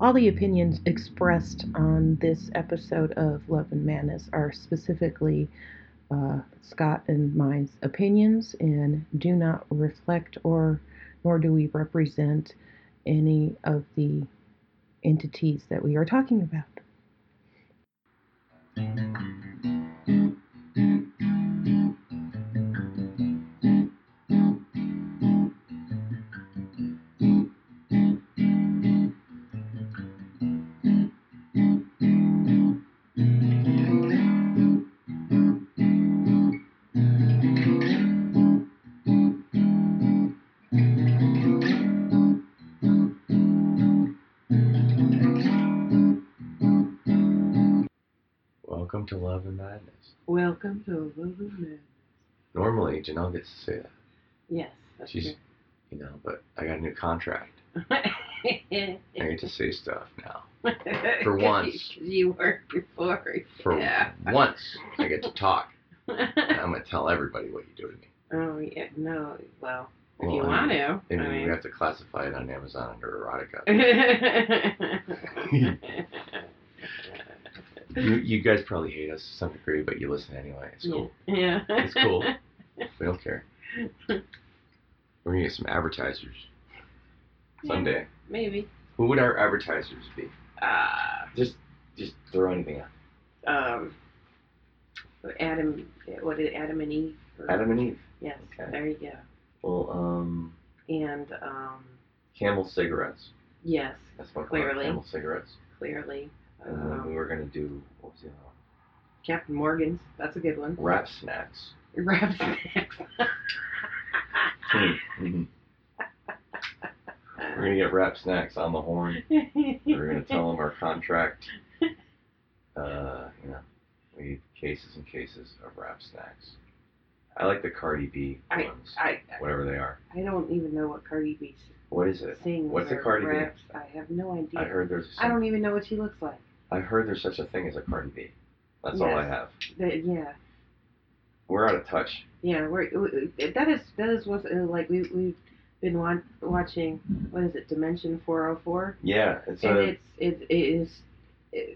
All the opinions expressed on this episode of Love and Madness are specifically uh, Scott and mine's opinions and do not reflect or nor do we represent any of the entities that we are talking about. Normally, Janelle gets to say that. Yes, that's She's, you know, but I got a new contract. I get to say stuff now. For once. You weren't before. For yeah. once, I get to talk. And I'm gonna tell everybody what you do to me. oh, yeah, no, well, if Well, you I want mean, to. Maybe I we mean. have to classify it on Amazon under erotica. you, you guys probably hate us to some degree, but you listen anyway. It's cool. Yeah. It's cool. We don't care. We're gonna get some advertisers someday. Maybe. Who would our advertisers be? Uh, Just, just throw anything out. um, Adam, what is it, Adam and Eve? or- Adam and Eve. Yes, Okay. there you go. Well, um, And, um, Camel cigarettes. yes, That's what Clearly. Camel cigarettes. clearly. And then we Um, were gonna do what was the other one? Captain Morgan's, that's a good one. Rap Snacks. Rap Snacks. hmm We're gonna get Rap Snacks on the horn. We're gonna tell them our contract. Uh, you know, we need cases and cases of Rap Snacks. I like the Cardi B I- ones, I, whatever they are. I don't even know what Cardi B What is it? sings. What's a Cardi B? raps. I have no idea. I heard there's. I don't even know what she looks like. I heard there's such a thing as a Cardi B. That's all I have. That- yeah, We're out of touch. yeah. We're, we, that is that is what uh, like we we've been wa- watching. What is it? Dimension four hundred four. Yeah, it's and a it's it, it is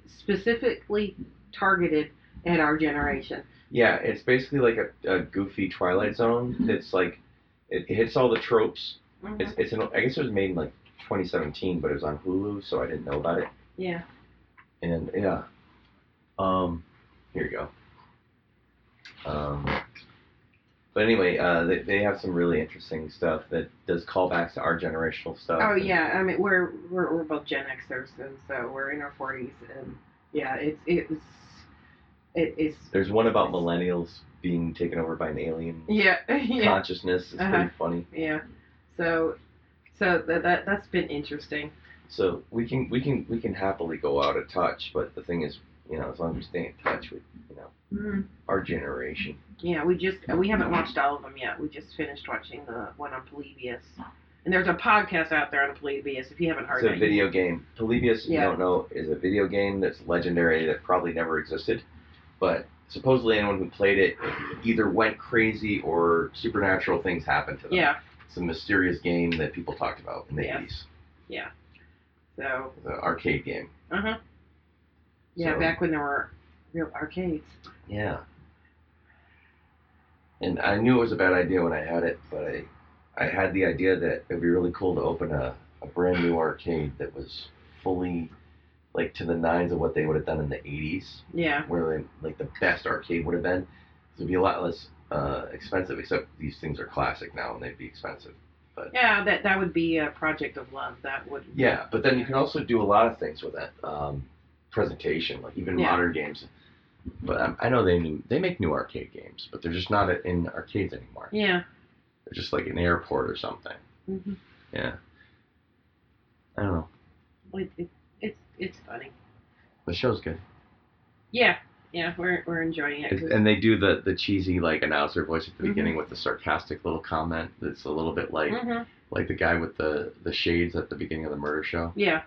specifically targeted at our generation. yeah, it's basically like a, a goofy Twilight Zone. That's like it, it hits all the tropes. It's it's an, I guess it was made in like 2017, but it was on Hulu, so I didn't know about it. yeah. And yeah, um, here you go. Um, but anyway, uh, they, they have some really interesting stuff that does callbacks to our generational stuff. Oh and- yeah. I mean, we're we're we're both Gen Xers, and so we're in our forties, and yeah, it's it was it is There's one about millennials being taken over by an alien yeah yeah consciousness. It's Uh-huh. pretty funny. yeah. So so that that that's been interesting. So we can we can we can happily go out of touch, but the thing is, you know, as long as we stay in touch with you know Mm. our generation. Yeah, we just we haven't watched all of them yet. We just finished watching the one on Polybius, and there's a podcast out there on Polybius. If you haven't heard It's a it, video game. Polybius, if you don't know, is a video game that's legendary that probably never existed. But supposedly anyone who played it either went crazy or supernatural things happened to them. yeah. It's a mysterious game that people talked about in the Yeah. 80s. So The arcade game. uh huh. Yeah, So- back when there were real arcades. Yeah. And I knew it was a bad idea when I had it, but I, I had the idea that it'd be really cool to open a, a brand new arcade that was fully like to the nines of what they would have done in the 80s. Yeah. where they, like the best arcade would have been. It'd be a lot less uh, expensive, except these things are classic now and they'd be expensive. But Yeah, that that would be a project of love. That would. Yeah, but then you can also do a lot of things with that Um, presentation, like even Yeah. modern games. But um, I know they new, they make new arcade games, but they're just not in arcades anymore. Yeah. They're just like an airport or something. hmm Yeah. I don't know. It, it, it's it's funny. The show's good, Yeah. Yeah, we're we're enjoying it. and they do the the cheesy like announcer voice at the Mhm. beginning with the sarcastic little comment that's a little bit like Mhm. like the guy with the the shades at the beginning of the murder show. Yeah.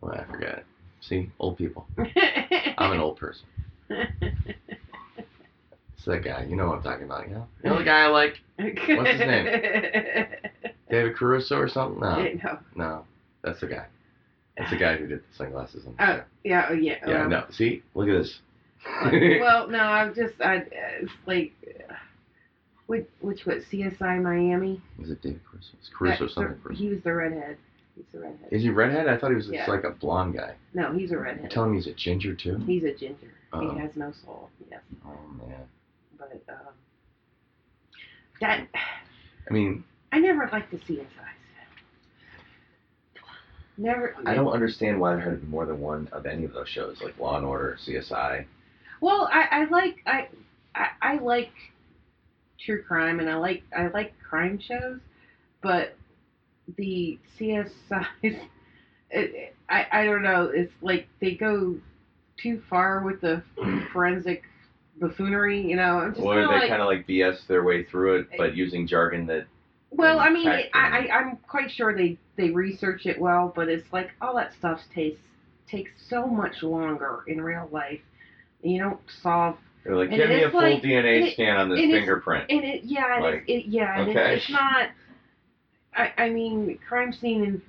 Well, I forget. See, old people. I'm an old person. It's that guy. You know what I'm talking about, yeah? You know the guy I like? What's his name? David Caruso or something? No, no. no. That's the guy. That's the guy who did the sunglasses on the Oh show. yeah, oh, yeah. Yeah, um, no. See, look at this. well, no, I'm just I it's like which which was CSI Miami. was it David Caruso? It's Caruso That- something. He was the redhead. He's the redhead. Is he redhead? I thought he was Yeah. like a blonde guy. No, he's a redhead. telling me he's a ginger too? He's a ginger. Uh-oh. He has no soul. Yes, Oh man. but um, that I mean, I never liked the CSIs. Never. I don't understand why there had to be more than one of any of those shows, like Law and Order, CSI. Well, I, I like I, I I like true crime and I like I like crime shows, but the it, it, I I don't know. It's like they go too far with the forensic buffoonery. You know, I'm just Or they like, kind of like BS their way through it, but using jargon that well, I mean, I, I I'm quite sure they they research it well, but it's like all that stuff takes takes so much longer in real life. You don't solve they're like, give me a full like- DNA it- scan on this fingerprint. And it, yeah, Like, it, yeah, and okay. it's, it's not. I, I mean, crime scene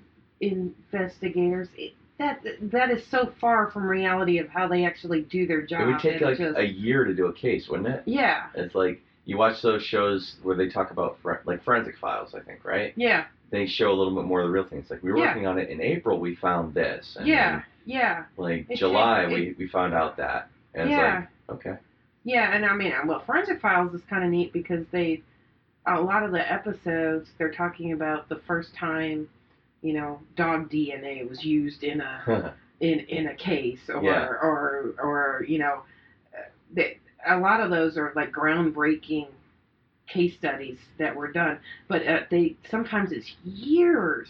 in, investigators. It, that that is so far from reality of how they actually do their job. It would take like just, a year to do a case, wouldn't it? yeah, It's like you watch those shows where they talk about fore- like forensic files, I think, right? yeah, They show a little bit more of the real things. Like we were Yeah. working on it in April, we found this. And yeah, yeah, like It July, we, we found out that. And yeah, it's like, okay. yeah. And I mean, well, forensic files is kind of neat because they a lot of the episodes they're talking about the first time, you know, dog DNA was used in a in in a case or Yeah. or or you know they, a lot of those are like groundbreaking case studies that were done but uh, they sometimes it's years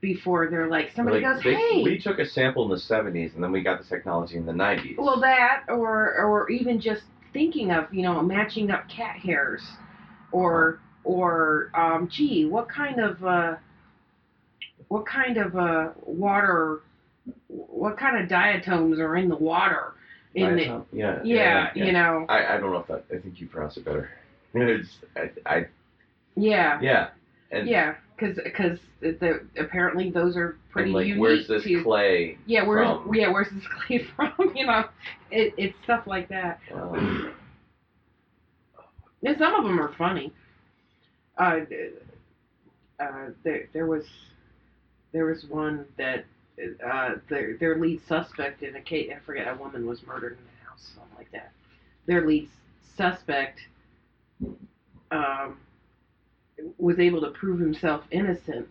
before they're like somebody Like, goes they- hey We took a sample in the 70s, and then we got the technology in the 90s. well that or or even just thinking of you know matching up cat hairs or or um gee what kind of uh what kind of uh water what kind of diatoms are in the water in the Diatom- yeah, yeah, you know I, I don't know if that. I think you pronounce it better. It's, I, I, yeah yeah. And, yeah because the apparently those are pretty like, unique where's this to clay? yeah where's from? yeah where's this clay from you know it, it's stuff like that Um, And some of them are funny. Uh, uh, there, there was, there was one that uh, their their lead suspect in a case. I forget a woman was murdered in the house, something like that. Their lead suspect um, was able to prove himself innocent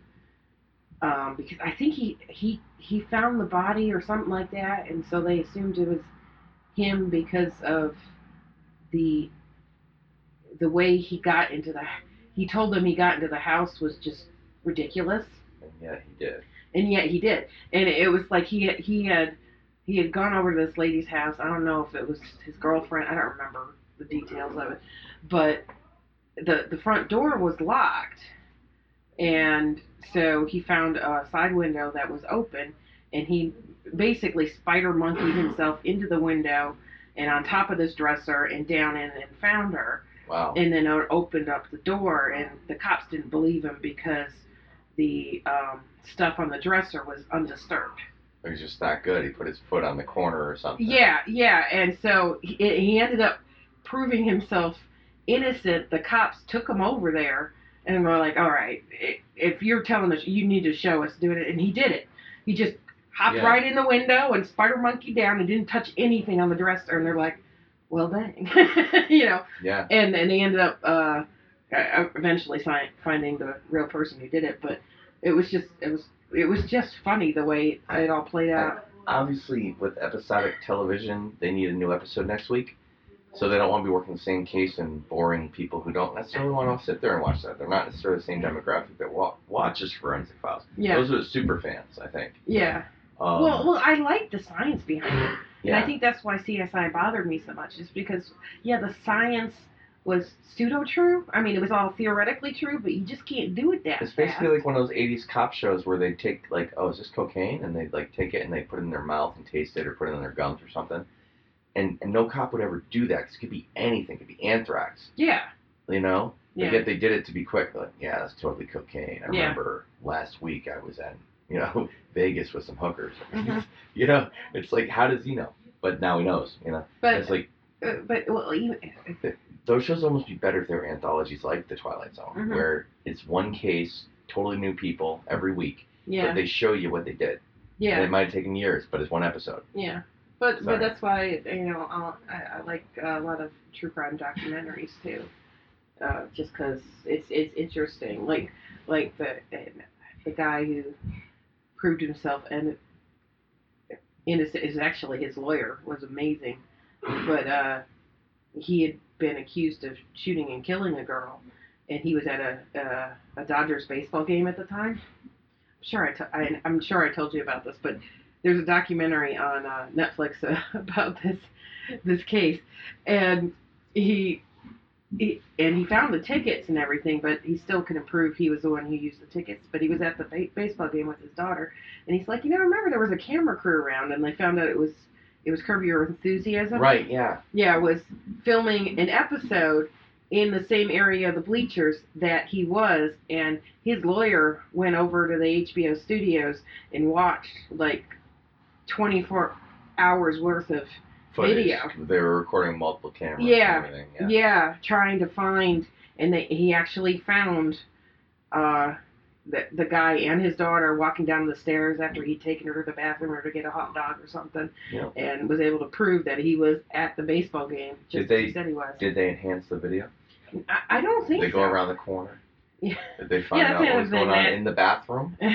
um, because I think he he he found the body or something like that, and so they assumed it was him because of the the way he got into the he told them he got into the house was just ridiculous. And yeah, he did. and yet he did. And it was like he had, he had he had gone over to this lady's house. I don't know if it was his girlfriend. I don't remember the details of it. But the the front door was locked. And so he found a side window that was open. And he basically spider monkeyed himself into the window and on top of this dresser and down in and found her Wow. and then opened up the door and the cops didn't believe him because the um, stuff on the dresser was undisturbed He was just that good. He put his foot on the corner or something. yeah yeah and so he, he ended up proving himself innocent the cops took him over there and were like all right if you're telling us you need to show us doing it and he did it he just hopped Yeah. right in the window and spider monkey down and didn't touch anything on the dresser and they're like well dang you know Yeah. and and they ended up uh, eventually fi- finding the real person who did it. But it was just it was it was just funny the way it all played out. Obviously, with episodic television, they need a new episode next week. So they don't want to be working the same case and boring people who don't necessarily want to sit there and watch that. They're not necessarily the same demographic that wa- watches Forensic Files. Yeah, Those are the super fans, I think. yeah. Um, well, well, I like the science behind it, yeah. and I think that's why CSI bothered me so much. Is because yeah, the science was pseudo true. I mean, it was all theoretically true, but you just can't do it that way. It's fast. basically like one of those '80s cop shows where they take like, oh, is this cocaine? And they like take it and they put it in their mouth and taste it, or put it in their gums or something. And and no cop would ever do that. 'cause it could be anything. It could be anthrax. yeah, You know. yeah, But yet they did it to be quick. Like, yeah, that's totally cocaine. I Yeah. remember last week I was at you know, Vegas with some hookers. Mhm. you know, it's like, how does he know? But now he knows. You know, But it's like uh, but well, even those shows almost be better if they were anthologies like The Twilight Zone, Mhm. where it's one case, totally new people every week, yeah, but they show you what they did. yeah. And it might have taken years, but it's one episode. Yeah, but Sorry. but that's why you know I'll, I, I like a lot of true crime documentaries too, uh, just because it's it's interesting. Like like the the guy who proved himself and innocent is actually his lawyer was amazing, but uh, he had been accused of shooting and killing a girl, and he was at a a Dodgers baseball game at the time. I'm sure I, t- I I'm sure I told you about this, but there's a documentary on uh, Netflix uh, about this this case, and he, he and he found the tickets and everything, but he still couldn't prove he was the one who used the tickets. But he was at the ba- baseball game with his daughter, and he's like, you know, remember there was a camera crew around, and they found out it was it was Curb Your Enthusiasm. Right? Yeah. Yeah, was filming an episode in the same area of the bleachers that he was, and his lawyer went over to the HBO studios and watched like 24 hours worth of Footage. Video. They were recording multiple cameras. Yeah. And everything. Yeah. yeah, trying to find, and they, he actually found uh, the the guy and his daughter walking down the stairs after he'd taken her to the bathroom or to get a hot dog or something, Yeah. and was able to prove that he was at the baseball game just Did as they- he said he was. Did they enhance the video? I, I don't think They go around the corner. Yeah. Did they find Yeah, out what was going on that- in the bathroom?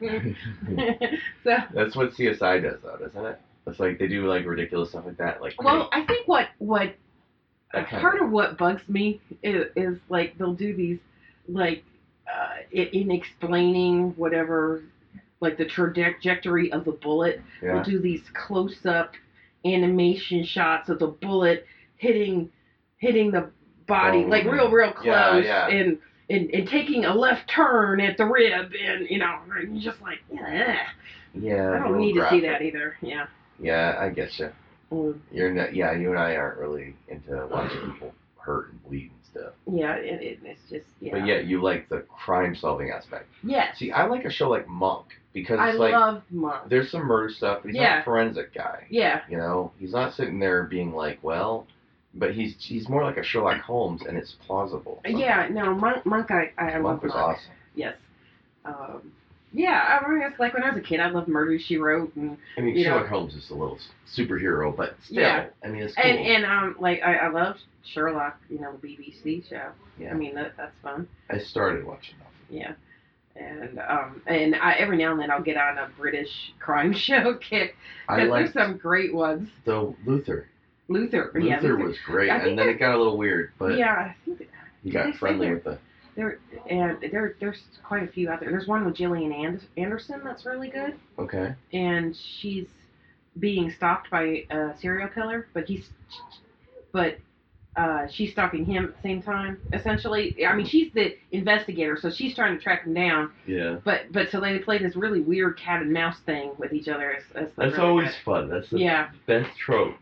so, That's what CSI does, though, doesn't it? It's like they do like ridiculous stuff like that. Like well, I think what what part of what bugs me is, is like they'll do these like uh, in, in explaining whatever like the trajectory of the bullet yeah. they'll do these close up animation shots of the bullet hitting hitting the body Oh, like real real close yeah, yeah. and and, and taking a left turn at the rib and you know and you're just like yeah Yeah. I don't need to see that either yeah Yeah, I get you. Mm, You're not. Yeah, you and I aren't really into watching people hurt and bleed and stuff. yeah it, it, it's just yeah But yet you like the crime solving aspect. yes See, I like a show like Monk because I it's like love Monk there's some murder stuff, but he's not Yeah. a forensic guy. yeah You know, he's not sitting there being like, well, but he's he's more like a Sherlock Holmes, and it's plausible. yeah no Monk Monk I I Monk love was Monk awesome. yes um yeah I mean it's like when I was a kid I loved Murder She Wrote and I mean, You know- Sherlock Holmes is a little superhero, but still, Yeah. I mean, it's cool. And and um like I, I love Sherlock, you know, the BBC show. yeah, I mean that that's fun. I started watching that. Yeah. And um and I, every now and then I'll get on a British crime show kick I because there's some great ones. the Luther. Luther, Luther, yeah, Luther. was great, and then that- it got a little weird, but yeah, I think that- he got friendly with the. There and there there's quite a few out there. There's one with Gillian And- Anderson that's really good, Okay. and she's being stalked by a serial killer, but he's but uh, she's stalking him at the same time. Essentially, I mean, she's the investigator, so she's trying to track him down. Yeah. But but so they play this really weird cat and mouse thing with each other. As, as That's really always good- fun. That's the yeah, best trope.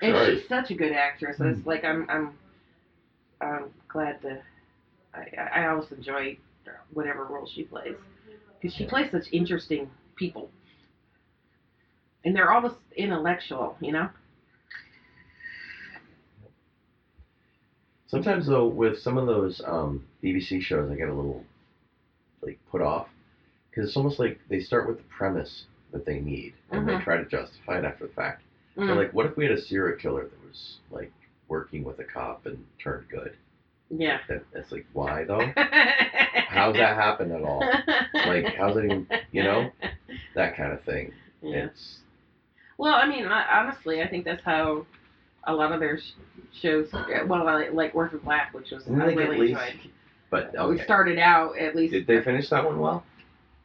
and Sorry. she's such a good actress. It's Hmm. like I'm I'm I'm glad to. I I I always enjoy whatever role she plays because she plays such interesting people, and they're almost intellectual, you know. Sometimes though, with some of those um, BBC shows, I get a little like put off because it's almost like they start with the premise that they need and they Mhm. try to justify it after the fact. They're Mm, like, what if we had a serial killer that was like working with a cop and turned good? Yeah. That, that's like, why though? How's that happen at all? Like, how's it even, you know, that kind of thing. Yeah. It's Well, I mean, I, honestly, I think that's how a lot of their sh- shows. Well, I, like Orphan Black, which was I really least- enjoyed. but We started out at least. Did they finish that one well?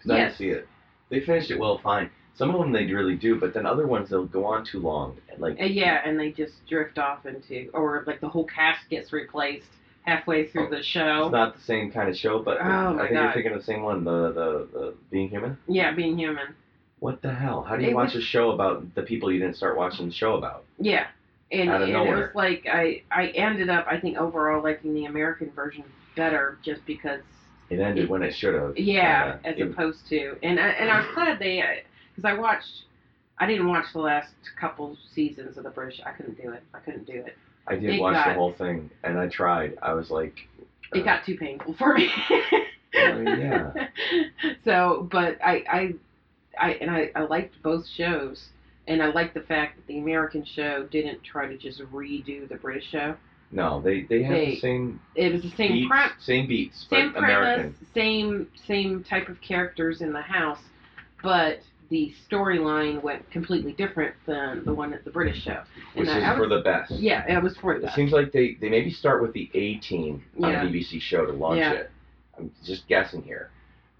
'Cause I didn't see it. They finished it well, fine. Some of them they really do, but then other ones they'll go on too long. And like, Uh, yeah, and they just drift off into, or like the whole cast gets replaced halfway through Oh, the show. it's not the same kind of show, but Oh, I think you're thinking of the same one, the the, the Being Human. yeah, being human. What the hell? How do you It watch was- a show about the people you didn't start watching the show about? Yeah, and, and it was like I I ended up I think overall liking the American version better just because it ended when it should have. Yeah, kinda. as It- opposed to, and I, and I was glad they, because I watched, I didn't watch the last couple seasons of the British. I couldn't do it. I couldn't do it. I did it watch the got- whole thing, and I tried. I was like, It uh, got too painful for me. I mean, yeah. So, but I, I, I, and I, I liked both shows, and I liked the fact that the American show didn't try to just redo the British show. No, they they have They- the same It was the same beats, prep, same beats, same but premise, American. same same type of characters in the house, but the storyline went completely different than the one at the British show. which I- is I for the best. Yeah, it was for the best. It seems like they, they maybe start with the A team on Yeah. a BBC show to launch Yeah. it. I'm just guessing here.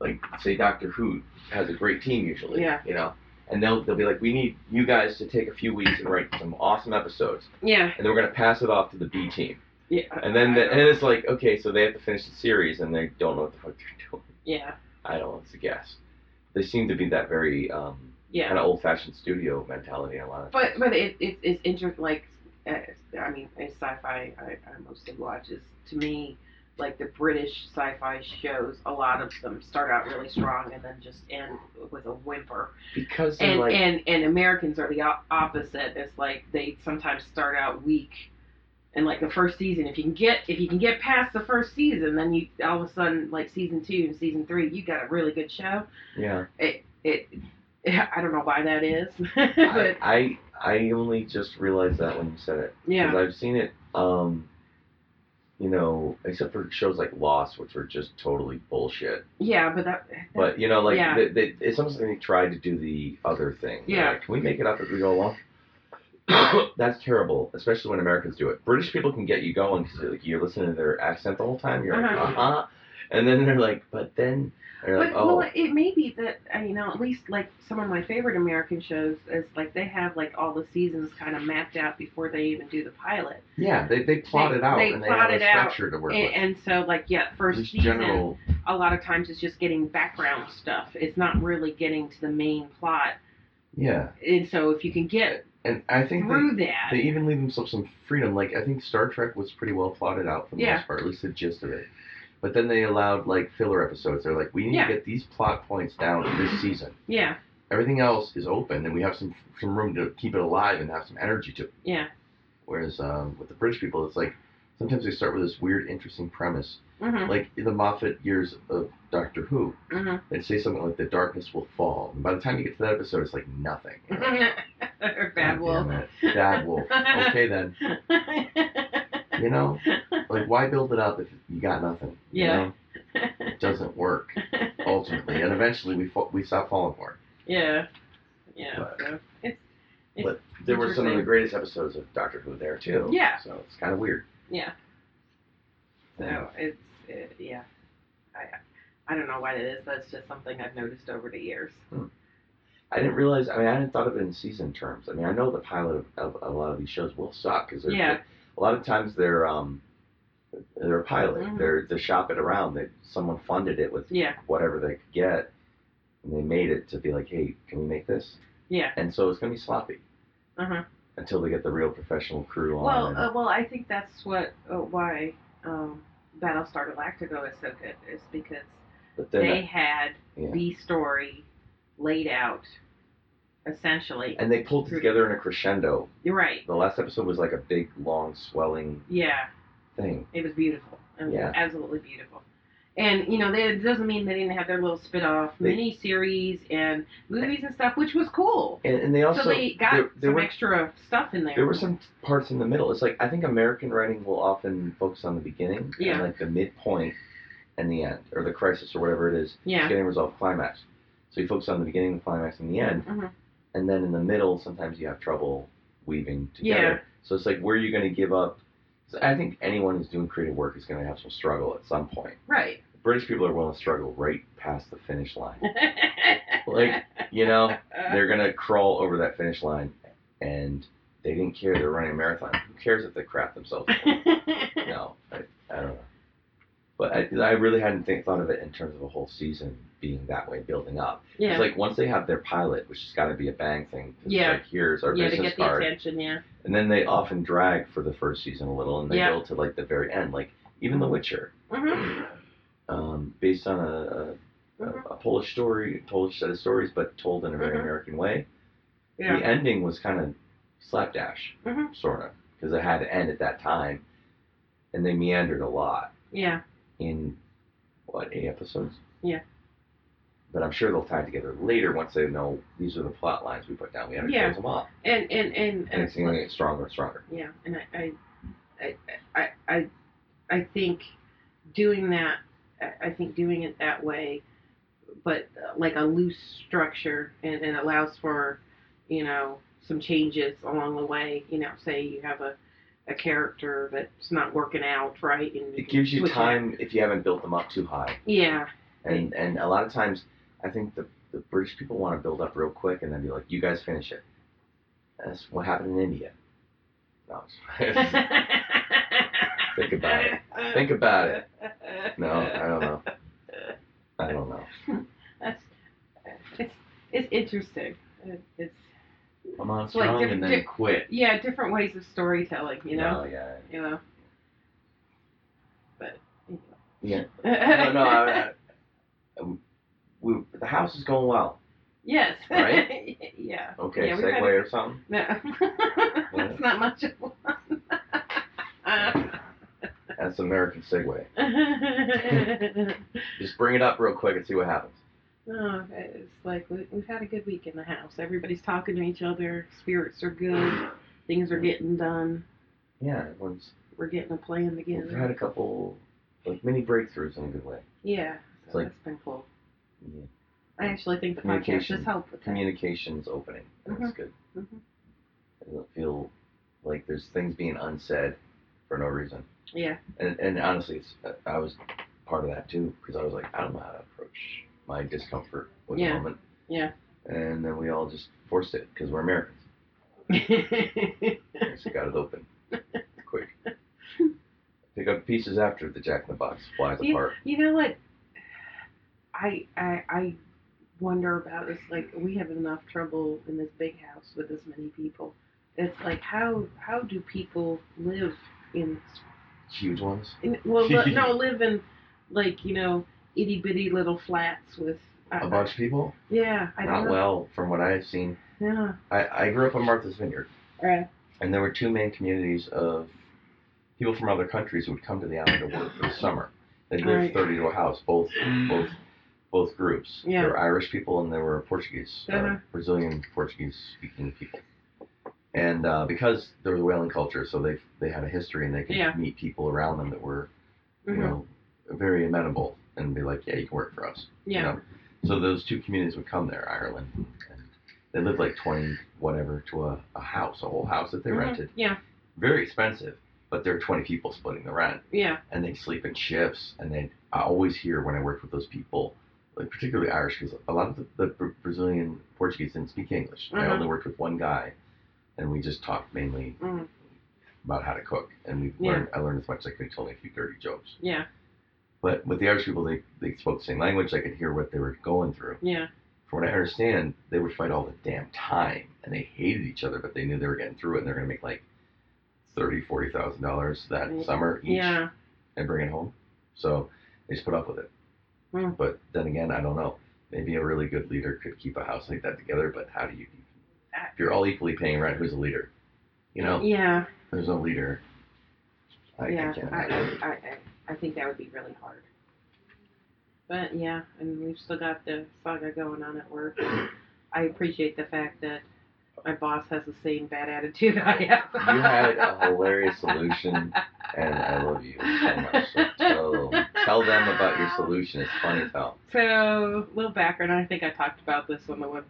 Like say Doctor Who has a great team usually. Yeah. You know? And they'll they'll be like, We need you guys to take a few weeks and write some awesome episodes. Yeah, And then we're gonna pass it off to the B team. yeah. And then the, and it's like, okay, so they have to finish the series and they don't know what the fuck they're doing. yeah, I don't know, it's a guess. They seem to be that very um, yeah. kind of old fashioned studio mentality a lot of But but it, it it's interesting. Like, uh, I mean, a sci-fi I, I mostly watch is to me like the British sci-fi shows. A lot of them start out really strong and then just end with a whimper. because And like and and Americans are the opposite. It's like they sometimes start out weak. And like the first season, if you can get if you can get past the first season, then you all of a sudden like season two and season three, you got a really good show. yeah. It it I don't know why that is, I, but I I only just realized that when you said it. yeah. Because I've seen it, um, you know, except for shows like Lost, which were just totally bullshit. Yeah, but that. But you know, like Yeah. they, they, it's almost like they tried to do the other thing. They're Yeah. like, Can we make it up as we go along? That's terrible, especially when Americans do it. British people can get you going because like you're listening to their accent the whole time. You're like, uh Uh-huh. and then they're like, but then they're like, oh, well, it may be that uh, you know at least like some of my favorite American shows is like they have like all the seasons kind of mapped out before they even do the pilot, yeah, they they plot They- it out they and they have a it out, structure to work and, with. and so like yeah, first Just season general, a lot of times it's just getting background stuff. It's not really getting to the main plot, yeah, and so if you can get and I think they, that, They even leave themselves some freedom. Like I think Star Trek was pretty well plotted out for the Yeah. most part, at least the gist of it. But then they allowed like filler episodes. They're like, we need Yeah. to get these plot points down this season. yeah, Everything else is open, and we have some some room to keep it alive and have some energy to it. yeah, Whereas um, with the British people, it's like sometimes they start with this weird, interesting premise. Mhm, Like in the Moffat years of Doctor Who, mhm, they'd say something like, "The darkness will fall," and by the time you get to that episode, it's like nothing. Or Bad "God Wolf. Bad Wolf. Okay then. You know, like why build it up if you got nothing? You Yeah. know? It doesn't work ultimately, and eventually we fa- we stop falling for it. Yeah. Yeah. But- so it's, it's But There were some of the greatest episodes of Doctor Who there too. Yeah. So it's kind of weird. yeah. So it's it, yeah. I I don't know why that is, but it's just something I've noticed over the years. I didn't realize. I mean, I hadn't thought of it in season terms. I mean, I know the pilot of, of a lot of these shows will suck because Yeah. a lot of times they're um they're a pilot. Mhm. They're they shop it around. They someone funded it with Yeah. whatever they could get, and they made it to be like, hey, can we make this? Yeah. And so it's gonna be sloppy Uh huh. until they get the real professional crew on. Well, uh, well, I think that's what uh, why um, Battlestar Galactica is so good is because they had yeah. the story laid out essentially. and they pulled it together in a crescendo. You're right. The last episode was like a big, long, swelling Yeah. thing. It was beautiful. It was Yeah. absolutely beautiful. And you know, they, it doesn't mean they didn't have their little spin-off mini series and movies and stuff, which was cool. And, and they also so they got there, there some were extra stuff in there. there were some parts in the middle. It's like I think American writing will often focus on the beginning Yeah. and like the midpoint and the end, or the crisis or whatever it is. yeah. It's getting resolved climax. So you focus on the beginning, the climax, and the end, Mhm. and then in the middle, sometimes you have trouble weaving together. Yeah. So it's like where are you going to give up? I think anyone who's doing creative work is going to have some struggle at some point. Right. British people are willing to struggle right past the finish line. Like, you know, they're gonna crawl over that finish line, and they didn't care they're running a marathon. Who cares if they crap themselves? no, I, I don't know. But I, I really hadn't think, thought of it in terms of a whole season being that way, building up. yeah. It's like once they have their pilot, which has got to be a bang thing. Yeah. It's like here's our yeah, to business get the attention, yeah. and then they often drag for the first season a little, and they Yeah. build to like the very end. Like even The Witcher, hmm um, based on a, a, Mhm. a Polish story, Polish set of stories, but told in a very Mhm. American way. Yeah. The ending was kind of slapdash, Mhm. sort of, because it had to end at that time, and they meandered a lot Yeah. In what eight episodes. Yeah. But I'm sure they'll tie it together later once they know these are the plot lines we put down. We have to Yeah. close them off, And and and, and it's going to get stronger and stronger. Yeah, and I, I, I, I, I, think doing that, I- I think doing it that way, but uh, like a loose structure, and, and allows for, you know, some changes along the way. You know, say you have a, a character that's not working out right, and It gives you time if you haven't built them up too high. Yeah, And and a lot of times, I think the the British people want to build up real quick and then be like, "You guys finish it." That's what happened in India. No, Think about it. Think about it. No, I don't know. I don't know. That's it's it's interesting. It's I'm on It's like strong and then diff- quit. yeah, different ways of storytelling. You know, No, yeah. you know. But Yeah. No, no. I, I, we, the house is going well. yes. Right? yeah. Okay, Yeah, segue or something. No. That's not much of one. That's American segue. Just bring it up real quick and see what happens. No, it's like we, we've had a good week in the house. Everybody's talking to each other. Spirits are good. Things are getting done. Yeah, everyone's. We're getting a plan together. We've had a couple like mini breakthroughs in a good way. Yeah, It's so like- that's been cool. Yeah. I actually think the podcast Communication. has helped with that. Communication's opening. That's Mhm. good. Mhm. It doesn't feel like there's things being unsaid for no reason. Yeah. And and honestly, it's, I was part of that too because I was like, I don't know how to approach my discomfort with Yeah. the moment. Yeah. And then we all just forced it because we're Americans. So got it open quick. Pick up pieces after the Jack in the Box flies Yeah. apart. You know what? I I I wonder about is like we have enough trouble in this big house with this many people. It's like how how do people live in, Huge ones. in well no live in like you know itty bitty little flats with a bunch of people. yeah I Not don't know well, from what I have seen. yeah I, I grew up in Martha's Vineyard. right and there were two main communities of people from other countries who would come to the island to work for the summer. They lived Right. 30 to a house, both both both groups. Yeah. There were Irish people and there were Portuguese, uh, Uh-huh. Brazilian Portuguese speaking people. And uh, because there was a whaling culture, so they they had a history and they could Yeah. meet people around them that were, you Mhm. know, very amenable and be like, yeah, you can work for us. you yeah know? So those two communities would come there, Ireland, and they lived like 20 whatever to a, a house, a whole house that they Mhm. rented yeah very expensive, but there are 20 people splitting the rent, yeah and they sleep in shifts. And they, I always hear when I work with those people, like particularly Irish, because a lot of the, the Brazilian Portuguese didn't speak English. I Mhm. only worked with one guy, and we just talked mainly mm, about how to cook. And we Yeah. learned, I learned as much as I could. Told me a few dirty jokes. yeah But with the Irish people, they, they spoke the same language. I could hear what they were going through. yeah From what I understand, they would fight all the damn time, and they hated each other, but they knew they were getting through it, and they're gonna make like thirty, forty thousand dollars that Mm, summer each, yeah and bring it home. So they just put up with it. Hmm. But then again, I don't know. Maybe a really good leader could keep a house like that together, but how do you? If you're all equally paying rent, who's a leader? You know, yeah there's no leader. I, yeah, I I. I, I, think that would be really hard. But yeah, I and we've still got the saga going on at work. I appreciate the fact that my boss has the same bad attitude I have. You had a hilarious solution, and I love you so much. So tell, them about your solution. It's funny as hell. So, little background. I think I talked about this on the one,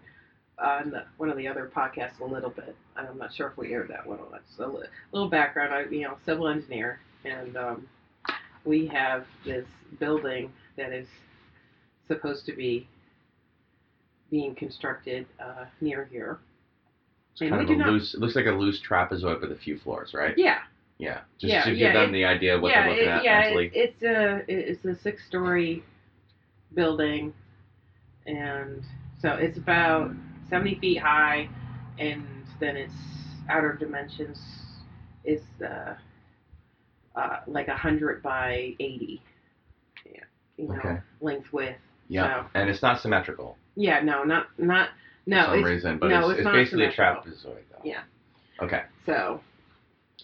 on the, one of the other podcasts a little bit. I'm not sure if we aired that one or not. So, li- little background. I, you know, civil engineer, and um, we have this building that is supposed to be being constructed uh, near here. It's kind of a loose. It looks like a loose trapezoid with a few floors, right? Yeah, Yeah. Just Yeah, to give yeah, them it- the idea of what yeah, they're looking it- at yeah, mentally. it- it's a it's a six story building, and so it's about seventy feet high, and then its outer dimensions is uh, uh, like a hundred by eighty. Yeah. you know, Okay. length width. Yeah. So- And it's not symmetrical Yeah, no, not not no. for some it's, reason, but no, it's, it's it's basically a trapezoid though. Yeah. Okay. So,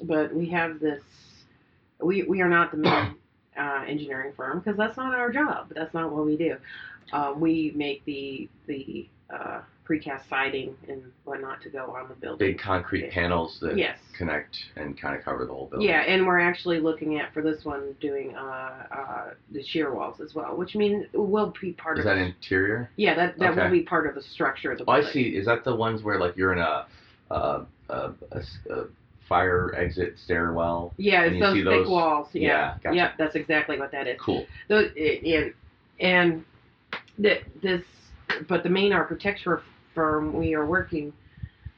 but we have this. We we are not the main uh, engineering firm because that's not our job. That's not what we do. Uh, we make the the uh, precast siding and whatnot to go on the building. Big concrete panels that Yes. connect and kind of cover the whole building. Yeah, and we're actually looking at for this one doing uh, uh, the shear walls as well, which means will be part Is of. Is that the- interior? Yeah, that that Okay. will be part of the structure of the Oh, I see. Is that the ones where like you're in a uh, a, a fire exit stairwell? Yeah, it's those thick those- walls. Yeah, Yeah, gotcha. Yep, that's exactly what that is. Cool. Those, and and this, but the main architecture firm we are working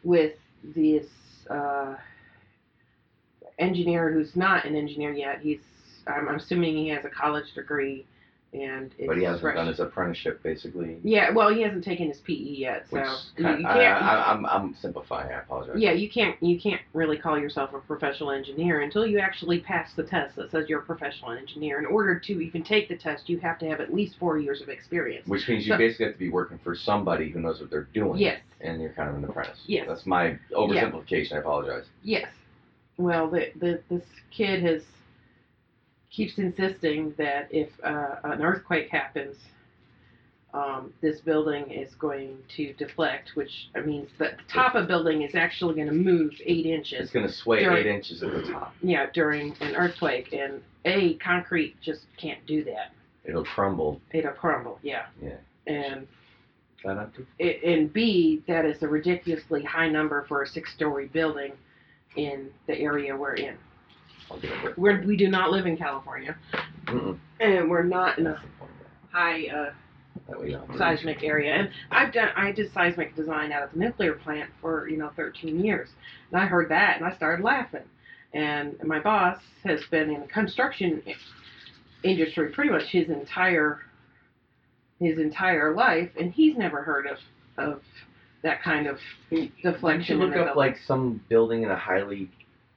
with this uh, engineer who's not an engineer yet. He's I'm assuming he has a college degree, and it's But he hasn't fresh. done his apprenticeship basically. Yeah, well, he hasn't taken his PE yet, so Which you, kind you can't. I, I'm I'm simplifying. I apologize. yeah, you can't you can't really call yourself a professional engineer until you actually pass the test that says you're a professional engineer. In order to even take the test, you have to have at least four years of experience. Which means you basically have to be working for somebody who knows what they're doing. Yes, And you're kind of an apprentice. Yes. That's my oversimplification. I apologize. yes. Well, the, the this kid has keeps insisting that if uh, an earthquake happens, um, this building is going to deflect, which means mean the top of the building is actually going to move eight inches. It's going to sway During- eight inches at the top. yeah, during an earthquake, and a concrete just can't do that. It'll crumble. It'll crumble. Yeah. Yeah. And Is that not true? it, and B, that is a ridiculously high number for a six-story building in the area we're in. I'll give it. We're, we do not live in California, Mm-mm. and we're not in a That's the point. high uh, That way don't seismic area. And I've done I did seismic design out at the nuclear plant for you know 13 years, and I heard that and I started laughing. And my boss has been in the construction i- industry pretty much his entire his entire life, and he's never heard of of that kind of deflection. in look the up building. like some building in a highly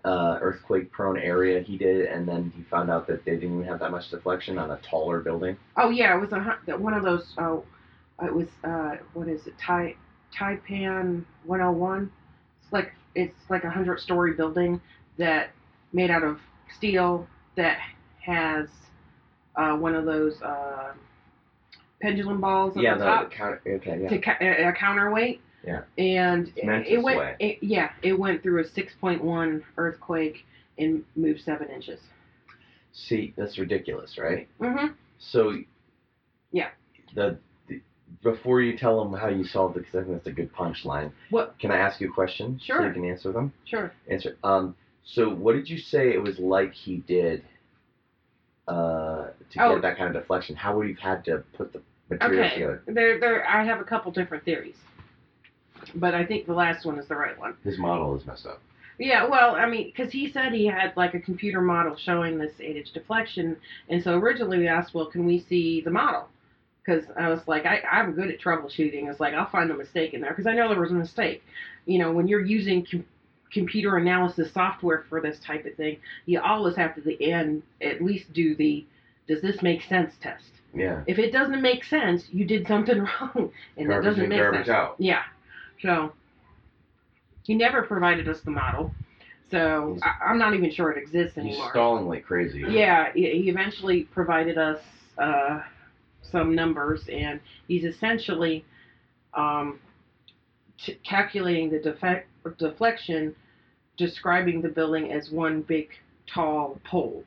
uh, earthquake-prone area? He did, and then he found out that they didn't even have that much deflection on a taller building. Oh yeah, it was a one of those. Oh, it was uh, what is it? Tai Taipei 101. It's like it's like a hundred story building that made out of steel that has uh, one of those uh, pendulum balls on yeah, the the, top counter. Okay, yeah. to ca- a counterweight. Yeah. And meant it went. It, yeah, it went through a 6.1 earthquake and moved seven inches. See, that's ridiculous, right? Mm-hmm. So. Yeah. The, the before you tell them how you solved it, because I think that's a good punchline. What? Can I ask you a question? Sure. So you can answer them. Sure. Answer. Um. So, what did you say it was like he did? Uh, to Oh. get that kind of deflection, how would you have had to put the material Okay. together? There, there. I have a couple different theories, but I think the last one is the right one. His model is messed up. Yeah, well, I mean, because he said he had like a computer model showing this eight-inch deflection, and so originally we asked, well, can we see the model? Because I was like, I, I'm good at troubleshooting. It's like I'll find the mistake in there because I know there was a mistake. You know, when you're using com- computer analysis software for this type of thing, you always have to the end at least do the does this make sense test. Yeah. If it doesn't make sense, you did something wrong, and that Garbage doesn't in, make garbage sense. out. Yeah. So he never provided us the model, so I, I'm not even sure it exists anymore. He's anymore. stalling like crazy. Yeah, he he eventually provided us uh, some numbers, and he's essentially um, t- calculating the defect deflection, describing the building as one big tall pole,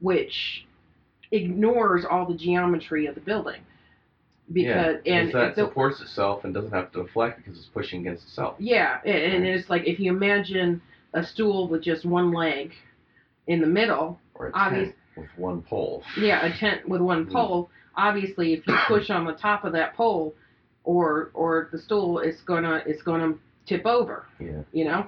which ignores all the geometry of the building. Because yeah, and that the, supports itself and doesn't have to deflect because it's pushing against itself. Yeah, and, and it's like if you imagine a stool with just one leg in the middle, Or a tent with one pole. yeah, a tent with one Mm. pole. Obviously, if you push on the top of that pole, or or the stool, it's gonna it's gonna tip over. Yeah. You know,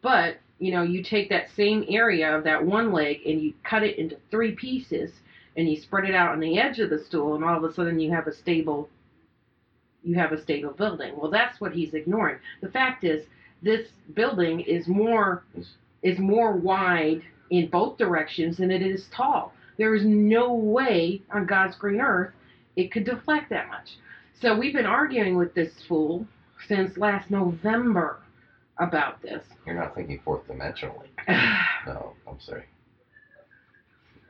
but you know you take that same area of that one leg and you cut it into three pieces and you spread it out on the edge of the stool, and all of a sudden you have a stable. You have a stable building. Well, that's what he's ignoring. The fact is, this building is more Is- more wide in both directions than it is tall. There is no way on God's green earth it could deflect that much. So we've been arguing with this fool since last November about this. You're not thinking fourth dimensionally. No, I'm sorry.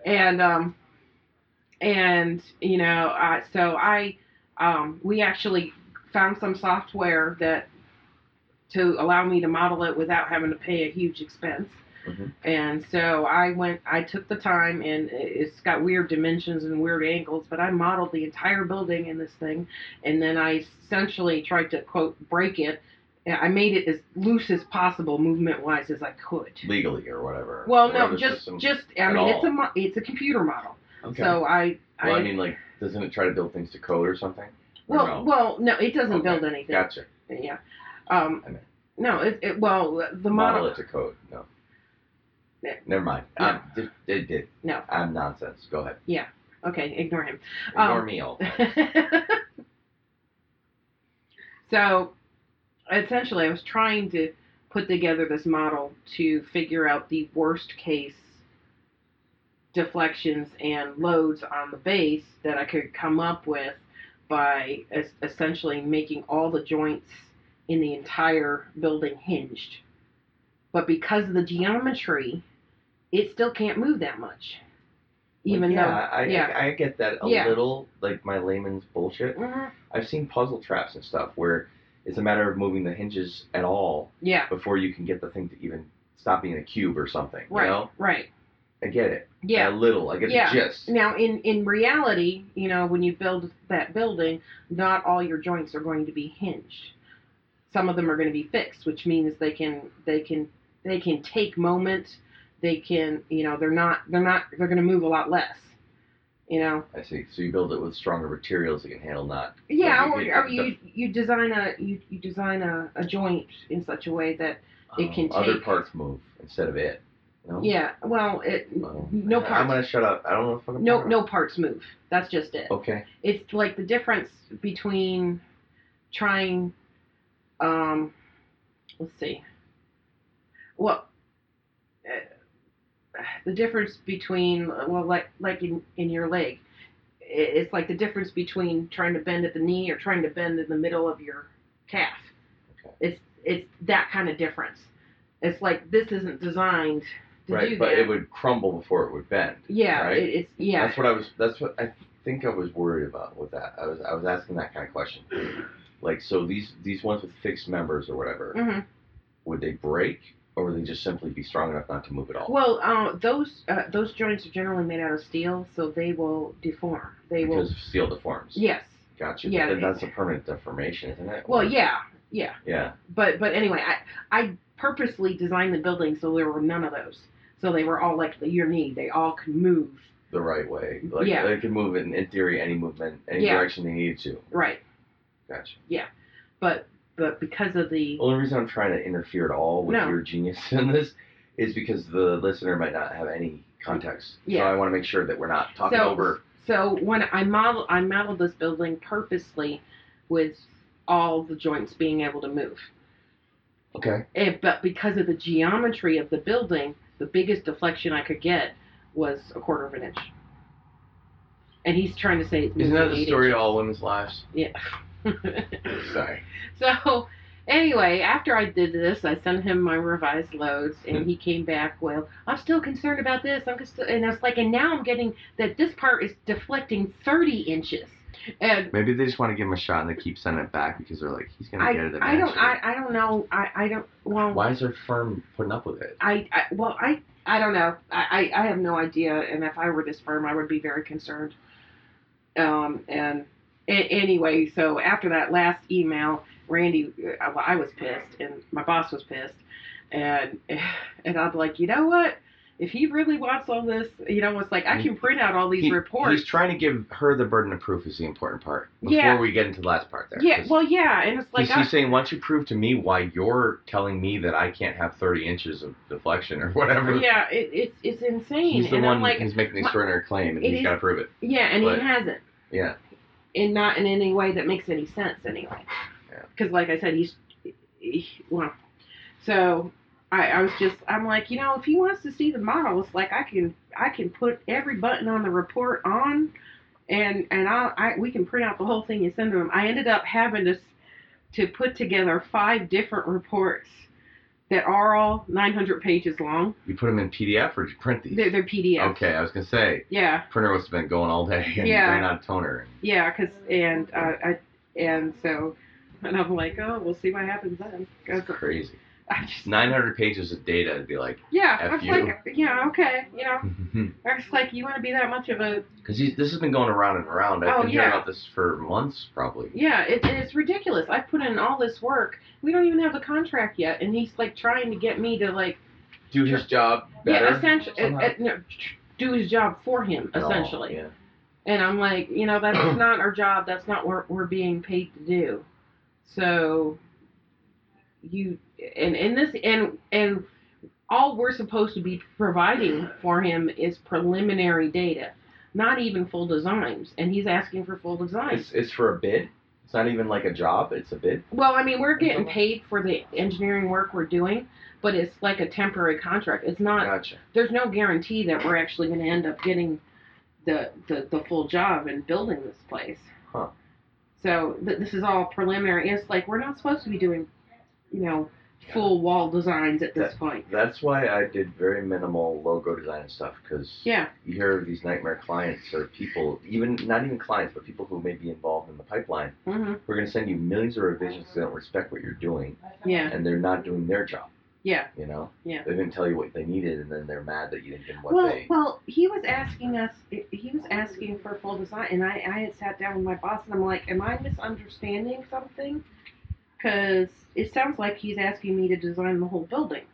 and um and you know I so I um we actually found some software that to allow me to model it without having to pay a huge expense. Mhm. and so I went I took the time and it's got weird dimensions and weird angles but I modeled the entire building in this thing. And then I essentially tried to quote break it. I made it as loose as possible movement wise as I could. Legally or whatever. well no just just I mean it's a mo- it's a computer model Okay. so I, well, I, I mean, like, doesn't it try to build things to code or something? Or well, no? well, no, it doesn't Okay, build anything. Gotcha. Yeah. Um, I mean- no, it, it well the Model model. it to code. No. Yeah. Never mind. No. Um, it, it did. No. I'm nonsense. Go ahead. Yeah. Okay, ignore him. Ignore Um, me all. so, essentially, I was trying to put together this model to figure out the worst case deflections and loads on the base that I could come up with by es- essentially making all the joints in the entire building hinged. But because of the geometry, it still can't move that much. Even yeah, though, I, yeah. I, I get that a Yeah. little, like my layman's bullshit. Mhm. I've seen puzzle traps and stuff where it's a matter of moving the hinges at all yeah, before you can get the thing to even stop being a cube or something. right, You know? right, I get it. yeah. A little. I get Yeah. the gist. Now, in in reality, you know, when you build that building, not all your joints are going to be hinged. Some of them are going to be fixed, which means they can they can they can take moment. They can, you know, they're not they're not they're going to move a lot less. You know. I see. So you build it with stronger materials that can handle not. Yeah, or, you or you you design a you, you design a, a joint in such a way that It um, can other parts move instead of it. No? yeah, well, it Well, no I'm parts gonna shut up. I don't know if I'm no no parts move. That's just it. Okay. it's like the difference between trying um let's see well uh, the difference between well like like in in your leg it's like the difference between trying to bend at the knee or trying to bend in the middle of your calf Okay. it's it's that kind of difference it's like this isn't designed to right, do but that it would crumble before it would bend. yeah right? it, it's yeah That's what I was. That's what I think I was worried about with that. I was. I was asking that kind of question. Like, so these these ones with fixed members or whatever, hmm would they break or would they just simply be strong enough not to move at all? Well, uh, those uh, those joints are generally made out of steel, so they will deform. They because will. steel deforms. Yes. Gotcha. yeah, But that's a permanent deformation, isn't it? Well, Or- yeah, yeah. Yeah. But but anyway, I I purposely designed the building so there were none of those. So they were all like your knee. They all could move. The right way. Like Yeah. they can move in, in theory any movement, any Yeah. direction they needed to. Right. Gotcha. Yeah. But but because of the The only reason I'm trying to interfere at all with No. your genius in this is because the listener might not have any context. Yeah. So I want to make sure that we're not talking So- over. so when I model I modeled this building purposely with all the joints being able to move. Okay. Eh, but because of the geometry of the building, the biggest deflection I could get was a quarter of an inch. And he's trying to say it's Isn't that the story of inches. all women's lives? Yeah. Sorry. so anyway, after I did this, I sent him my revised loads, and hmm. he came back. Well, I'm still concerned about this. I'm just, and I was like, and now I'm getting that this part is deflecting 30 inches, and Maybe they just want to give him a shot and they keep sending it back because they're like, he's gonna I, get it eventually. I eventually. don't, I, I don't know, I, I don't. Well, Why is their firm putting up with it? I, I well, I, I don't know. I, I, I have no idea. And if I were this firm, I would be very concerned. Um, and a- anyway, so after that last email, Randy, uh, well, I was pissed, and my boss was pissed, and and I'm like, you know what? If he really wants all this, you know, it's like I can print out all these He- reports. He's trying to give her the burden of proof is the important part. Before Yeah. we get into the last part there. Yeah, well, yeah, and it's like he's, I, he's saying, don't you prove to me why you're telling me that I can't have 30 inches of deflection or whatever? yeah, it, it's it's insane, He's the and one I'm like, who's making the extraordinary claim, and he's got to prove it. yeah, and but- he hasn't. Yeah. and not in any way that makes any sense anyway. Yeah. Because, like I said, he's he, well. So, I, I was just I'm like, you know, if he wants to see the models, like I can I can put every button on the report on and and I'll, I we can print out the whole thing and send to him. I ended up having to to put together five different reports that are all 900 pages long. You put them in PDF or did you print these? They're, they're PDFs. Okay, I was gonna say Yeah, printer must have been going all day and Yeah. ran out of toner. yeah, cause and uh, I and so and I'm like, oh, we'll see what happens then. That's crazy. I just 900 pages of data would be like, yeah, F I was you. like, yeah, okay, you know. I was like, you want to be that much of a because this has been going around and around. I've Oh, been hearing yeah. about this for months, probably. Yeah, it, it's ridiculous. I put in all this work. We don't even have the contract yet, and he's like trying to get me to like Do his job better. yeah, essentially, uh, somehow? Uh, no, do his job for him, Oh, essentially. yeah. And I'm like, you know, that's not our job. That's not what we're being paid to do. So you and in this and and all we're supposed to be providing for him is preliminary data, not even full designs. And he's asking for full designs. It's it's for a bid. It's not even like a job. It's a bid. Well, I mean, we're getting paid for the engineering work we're doing, but it's like a temporary contract. It's not. Gotcha. There's no guarantee that we're actually going to end up getting the, the the full job and building this place. Huh. So th- this is all preliminary. It's like we're not supposed to be doing, you know, full wall designs at this point. That's why I did very minimal logo design and stuff because Yeah. you hear of these nightmare clients or people, even not even clients, but people who may be involved in the pipeline. hmm We're going to send you millions of revisions. They don't respect what you're doing, Yeah. and they're not doing their job. Yeah. You know. Yeah. They didn't tell you what they needed, and then they're mad that you didn't give them what Well, they. well, he was asking us. He was asking for full design, and I, I had sat down with my boss, and I'm like, "Am I misunderstanding something?" Because it sounds like he's asking me to design the whole building,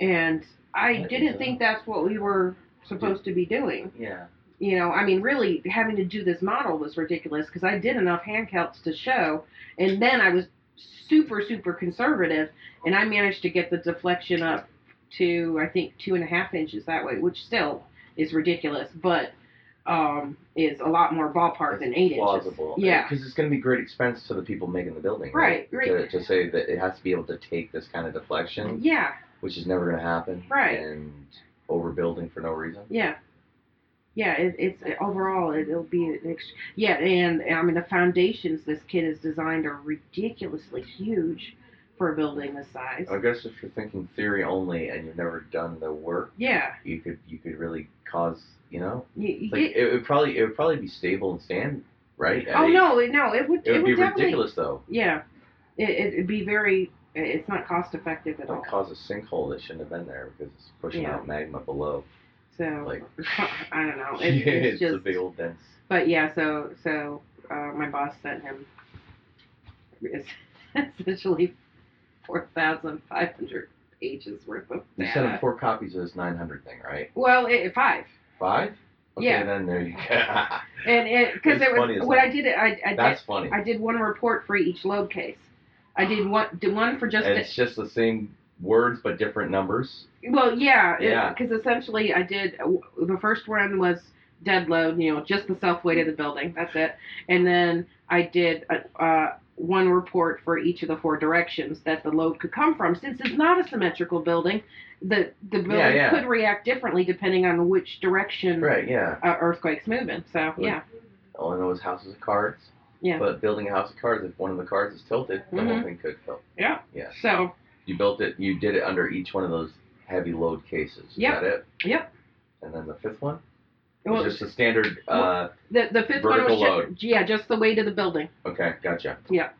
and I I didn't so. think that's what we were supposed to be doing. Yeah. You know, I mean, really having to do this model was ridiculous because I did enough hand calcs to show, and then I was super, super conservative, and I managed to get the deflection up to I think two and a half inches that way, which still is ridiculous, but um, is a lot more ballpark than eight plausible. inches. Yeah, Because it's going to be great expense to the people making the building. Right, right. To, to say that it has to be able to take this kind of deflection, yeah, which is never going to happen. Right. And overbuilding for no reason. yeah. Yeah, it, it's overall it, it'll be an ex- yeah, and I mean the foundations this kid has designed are ridiculously huge for a building this size. I guess if you're thinking theory only and you've never done the work, Yeah, you could you could really cause you know you, you like get, it would probably it would probably be stable and stand right. at oh eight. no, it- no, it would It would be ridiculous though. yeah, it, it'd be very it's not cost effective at It all. would cause a sinkhole that shouldn't have been there because it's pushing Yeah. out magma below. So Like I don't know. It, it's it's a just big old dense. But yeah, so so uh, my boss sent him essentially four thousand five hundred pages worth of You sent him four copies of this 900 thing, right? Well, it, five, Five? Okay, Yeah. then there you go. and it because it was hell. I did. I I That's did funny. I did one report for each load case. I did one did one for just and it's just the same words but different numbers. well yeah Yeah. because essentially I did the first one was dead load you know just the self weight of the building that's it and then I did a, uh, one report for each of the four directions that the load could come from. Since it's not a symmetrical building, the the building Yeah, yeah. could react differently depending on which direction Right, yeah. uh, earthquake's moving. So yeah, All I know is houses of cards. Yeah. But building a house of cards, if one of the cards is tilted, the whole Mhm. thing could tilt. yeah. Yeah. So You built it, you did it under each one of those heavy load cases. Is Yep. that it? Yep. And then the fifth one? Well, was just a standard, uh, the the fifth one was vertical load. yeah, just the weight of the building. okay, gotcha. Yeah.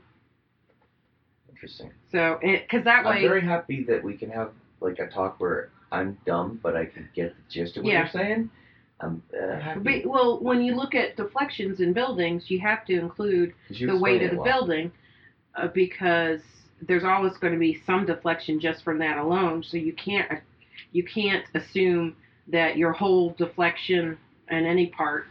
Interesting. So because that way I'm way, very happy that we can have like a talk where I'm dumb, but I can get the gist of what Yeah. you're saying. I'm uh, happy. But- well, when you look at deflections in buildings, you have to include 'cause you the weight explained of the well. building uh, because there's always going to be some deflection just from that alone. So you can't you can't assume that your whole deflection in any part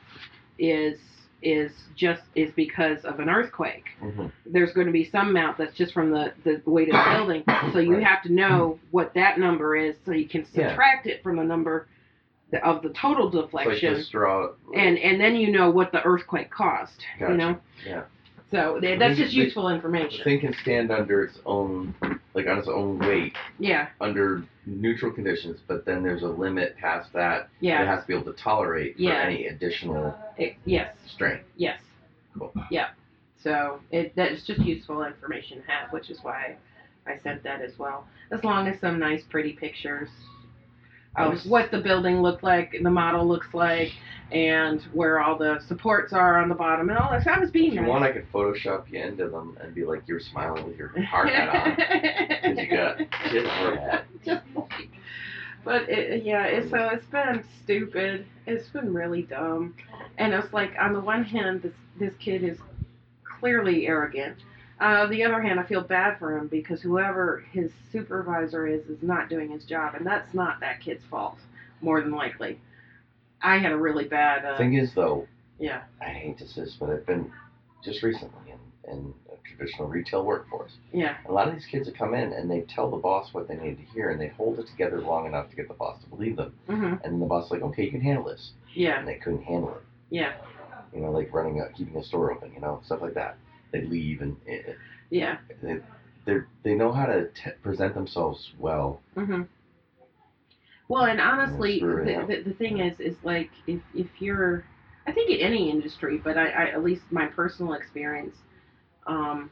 is is just is because of an earthquake. Mhm. There's going to be some amount that's just from the, the weight of the building. So you Right. have to know what that number is so you can Yeah. subtract it from the number of the total like deflection draw. and and then you know what the earthquake caused. Gotcha. You know. Yeah. So th- that's just The- useful The information. thing can stand under its own, like on its own weight, Yeah, under neutral conditions, but then there's a limit past that. Yeah. It has to be able to tolerate for Yeah. any additional it- yes, strain. yes. Cool. Yeah. So it that's just useful information to have, which is why I sent that as well. As long as some nice, pretty pictures of what the building looked like, and the model looks like, and where all the supports are on the bottom, and all that. So I was being If you nice. want, I could Photoshop you into them and be like you're smiling with your hard hat on. Because you got shit hard hat. Just like, but it, yeah, it's so it's been stupid. It's been really dumb, and it's like on the one hand, this this kid is clearly arrogant. Uh, the other hand, I feel bad for him because whoever his supervisor is is not doing his job, and that's not that kid's fault, more than likely. I had a really bad. Uh, Thing is, though, yeah. I hate to say this, but I've been just recently in, in a traditional retail workforce. Yeah. A lot of these kids that come in and they tell the boss what they need to hear, and they hold it together long enough to get the boss to believe them. mm-hmm. And then the boss is like, okay, you can handle this, Yeah. and they couldn't handle it. Yeah. You know, like running a keeping a store open, you know, stuff like that. They leave and it, Yeah. they they they know how to t- present themselves well. hmm Well, and honestly, the, the, the thing is, is like if if you're, I think in any industry, but I, I at least my personal experience, um,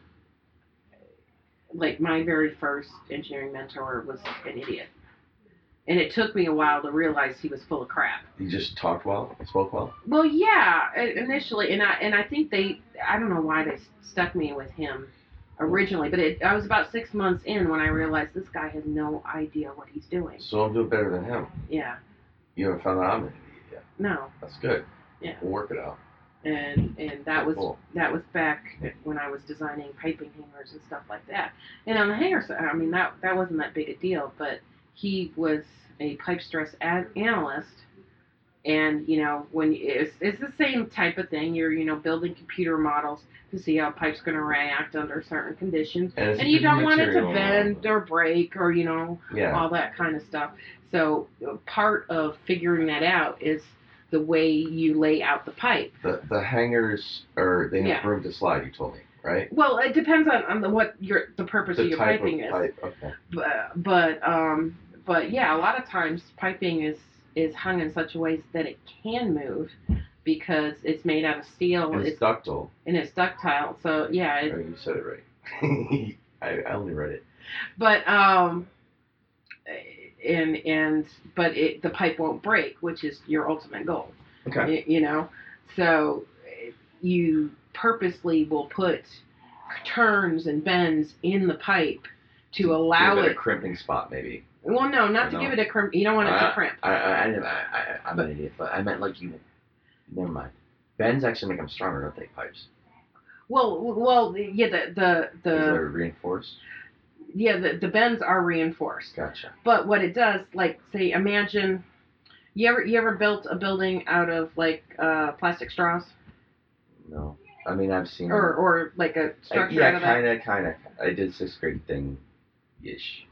like my very first engineering mentor was an idiot, and it took me a while to realize he was full of crap. He just talked well, spoke well. Well, yeah, initially, and I and I think they, I don't know why they stuck me with him originally, but it, I was about six months in when I realized this guy has no idea what he's doing. So I'm doing better than him. Yeah, You haven't found out I'm an idiot yet. no, That's good. Yeah. We'll work it out. and and that was Cool. that was back when I was designing piping hangers and stuff like that. And on the hanger side, I mean that that wasn't that big a deal, but he was a pipe stress analyst. And you know when it's, it's the same type of thing. You're you know building computer models to see how pipe's going to react under certain conditions, And, and you don't want it to bend or break or you know Yeah. all that kind of stuff. So part of figuring that out is the way you lay out the pipe. The the hangers are they have Yeah. room to slide. You told me, right? Well, it depends on, on the, what your the purpose The of your type piping of is. pipe. Okay. But but um but yeah, a lot of times piping is is hung in such a way that it can move because it's made out of steel And it's, it's ductile. and it's ductile. So yeah, it, Oh, you said it right. I, I only read it. but um and and but it the pipe won't break, which is your ultimate goal. Okay. y- you know so you purposely will put turns and bends in the pipe to allow Give it a crimping spot, maybe. well no not I to give it a crimp you don't want it to crimp I, I, I, I, I, I'm an idiot, but I meant like you. Never mind. Bends actually make them stronger, don't they? Pipes. well well yeah the the the reinforced. yeah the, the bends are reinforced Gotcha. but what it does like say imagine you ever you ever built a building out of like uh plastic straws No, I mean I've seen. or or like a structure out yeah, kind of, kind of. I did sixth grade thing, ish.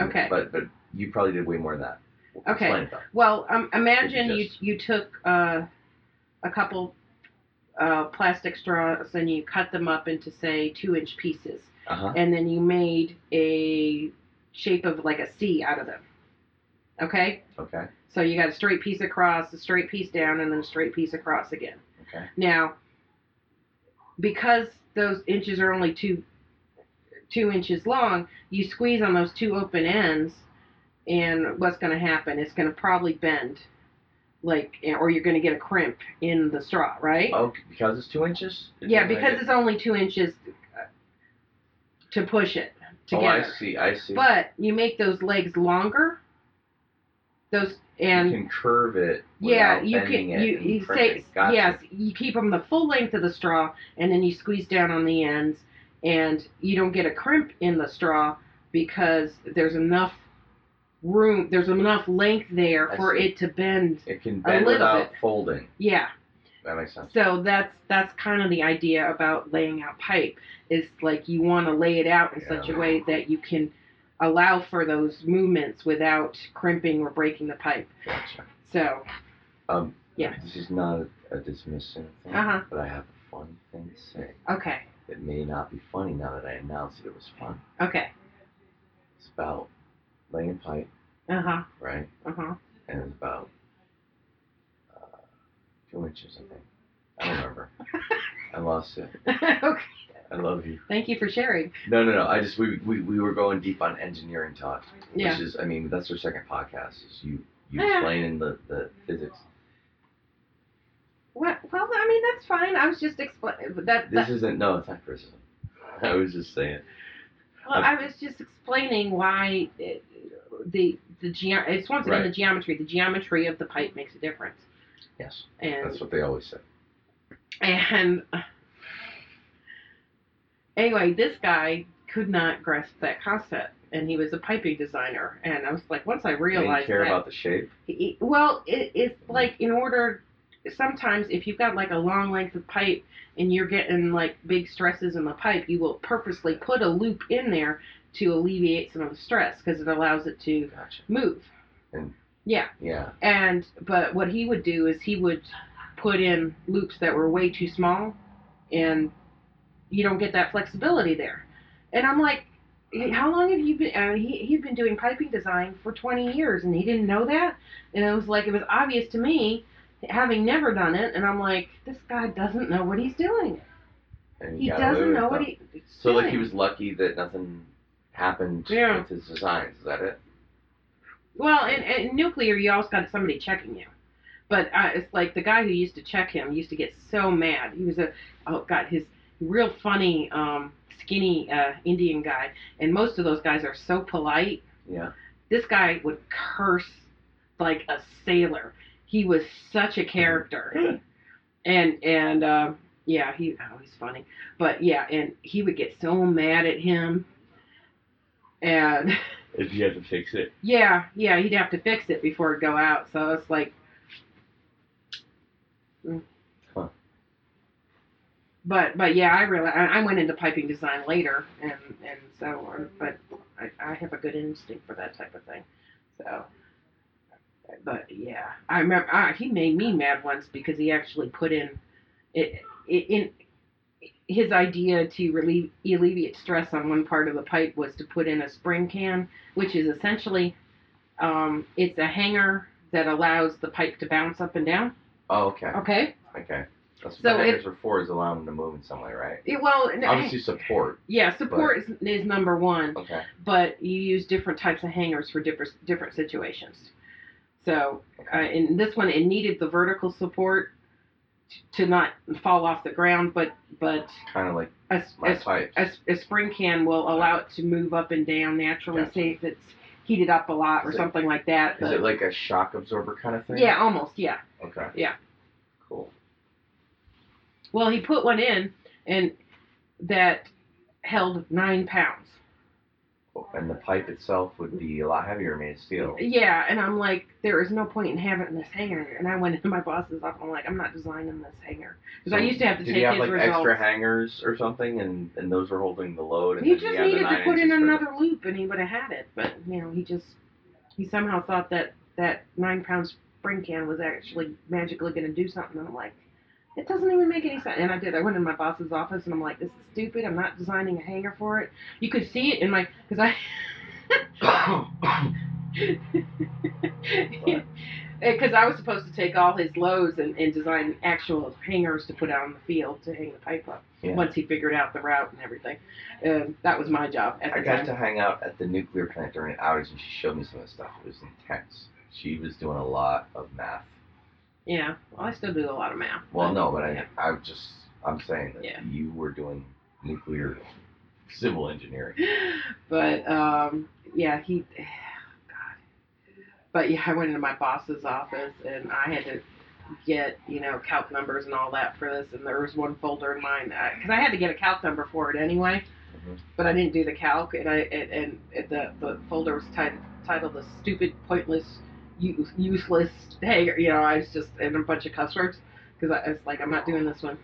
Okay. But but you probably did way more than that. Okay. Well, um, imagine you just- you took uh, a couple uh, plastic straws and you cut them up into say two inch pieces, Uh huh. and then you made a shape of like a C out of them. Okay, Okay. so you got a straight piece across, a straight piece down, and then a straight piece across again. Okay. Now, because those inches are only two two inches long, you squeeze on those two open ends, and what's going to happen? It's going to probably bend, like, or you're going to get a crimp in the straw, right? Oh, because it's two inches. It yeah, because it's only two inches uh, to push it together. Oh, together. I see. I see. But you make those legs longer. Those and you can curve it. yeah, you can you, you say. Gotcha. yes. You keep them the full length of the straw, and then you squeeze down on the ends, and you don't get a crimp in the straw because there's enough room. There's enough length there I for see. it to bend. It can bend without bit. folding. Yeah. That makes sense. So that's that's kind of the idea about laying out pipe. Is like you want to lay it out in such a way that you can allow for those movements without crimping or breaking the pipe. Gotcha. So Um. Yeah. This is not a, a dismissing thing, Uh-huh. but I have a fun thing to say. okay. it may not be funny now that I announced that it was fun. Okay. It's about laying pipe, Uh huh. right? Uh huh. And it's about uh, two inches, I think. I don't remember. I lost it. okay. I love you. Thank you for sharing. No, no, no. I just we, we, we were going deep on engineering talk, Yeah. which is I mean that's our second podcast. Is you you Yeah. explaining the, the physics. What? Well, I mean that's fine. I was just explaining that. This isn't no, it's not criticism. I was just saying. well, I was just explaining why it, the the ge- It's once again Right. the geometry. The geometry of the pipe makes a difference. Yes. And That's what they always say. And anyway, this guy could not grasp that concept, and he was a piping designer. And I was like, once I realized care that, about the shape. he- well, it, it's like in order. Sometimes, if you've got like a long length of pipe and you're getting like big stresses in the pipe, you will purposely put a loop in there to alleviate some of the stress because it allows it to Gotcha. move. And- yeah. Yeah. And but what he would do is he would put in loops that were way too small, and you don't get that flexibility there. And I'm like, "Hey, how long have you been? Uh, he he'd been doing piping design for 20 years, and he didn't know that. And it was like it was obvious to me, having never done it. And I'm like, this guy doesn't know what he's doing. And He doesn't know what he, So doing. like he was lucky that nothing happened Yeah. with his designs. Is that it? Well, and, and nuclear, you always got somebody checking you. But uh, it's like the guy who used to check him used to get so mad. He was a oh god, his real funny, um, skinny uh, Indian guy, and most of those guys are so polite. Yeah. This guy would curse like a sailor. He was such a character, and and uh, yeah, he oh he's funny. But yeah, and he would get so mad at him, and. If you had to fix it. Yeah, yeah, he'd have to fix it before it go out. So it's like. But but yeah, I really I, I went into piping design later, and and so but I, I have a good instinct for that type of thing. So, but yeah, I remember ah, he made me mad once because he actually put in it, it in his idea to relieve alleviate stress on one part of the pipe was to put in a spring can, which is essentially um, it's a hanger that allows the pipe to bounce up and down. Oh, okay. Okay. Okay. That's So it- for, is allowing them to move in some way, right? It, well, Obviously support. yeah, support is, is number one, Okay. but you use different types of hangers for different different situations. So uh, in this one, it needed the vertical support to not fall off the ground, but but Kind of like a, a a, a spring can will allow it to move up and down naturally. Gotcha. Say if it's heated up a lot or it- something like that. Is but- it like a shock absorber kind of thing? yeah, almost. Yeah. Okay. Yeah. Cool. Well, he put one in, and that held nine pounds. And the pipe itself would be a lot heavier, made of steel. Yeah, and I'm like, there is no point in having this hanger. And I went into my boss's office. And I'm like, I'm not designing this hanger because I used to have to Did take he have his like results. extra hangers or something, and and those were holding the load? And he just needed to put in for the- another loop, and he would have had it. But you know, he just he somehow thought that that nine pound spring can was actually magically going to do something. And I'm like, it doesn't even make any sense. And I did. I went in my boss's office, and I'm like, this is stupid. I'm not designing a hanger for it. You could see it in my because I. Because I was supposed to take all his loads and, and design actual hangers to put out in the field to hang the pipe up. Yeah. Once he figured out the route and everything, um, that was my job at the I got time. to hang out at the nuclear plant during an outage, and she showed me some of the stuff. It was intense. She was doing a lot of math. Yeah, well, I still do a lot of math. Well, no, but I, Yeah. I just, I'm saying that Yeah. you were doing nuclear civil engineering. But um, yeah, he, God. But yeah, I went into my boss's office and I had to get you know calc numbers and all that for this, and there was one folder in mine because I had to get a calc number for it anyway. Mhm. But I didn't do the calc, and I and, and the the folder was titled titled "The Stupid, Pointless, Useless." Hey, you know, I was just in a bunch of cuss words because I was like, I'm not doing this one.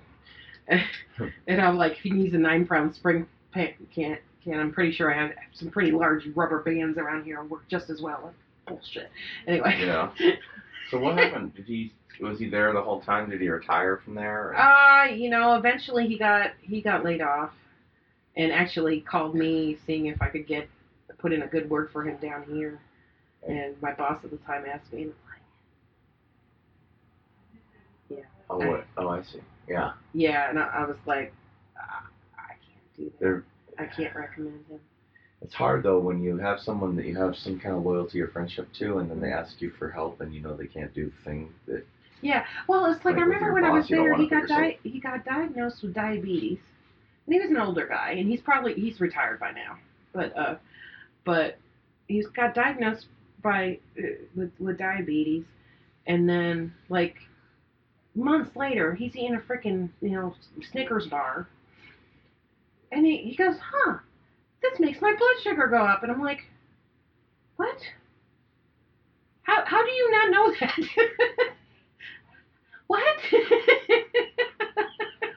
and I'm like, if he needs a nine pound spring pan, can can I'm pretty sure I have some pretty large rubber bands around here and work just as well. Like, bullshit. Anyway. You know? So what happened? Did he was he there the whole time? Did he retire from there? or- Uh, you know, eventually he got he got laid off, and actually called me seeing if I could get put in a good word for him down here. And my boss at the time asked me, and I'm like, oh what? Oh I see. Yeah. yeah, and I, I was like, "Ah, I can't do that. They're, I can't recommend him. it's hard though when you have someone that you have some kind of loyalty or friendship to, and then they ask you for help, and you know they can't do the thing that. Yeah, well, it's like, Like I remember when I was there, he got di- he got diagnosed with diabetes, and he was an older guy, and he's probably he's retired by now, but uh, but he's got diagnosed by uh, with with diabetes, and then like months later, he's eating a freaking you know Snickers bar, and he he goes, huh, this makes my blood sugar go up, and I'm like, what? How how do you not know that? what?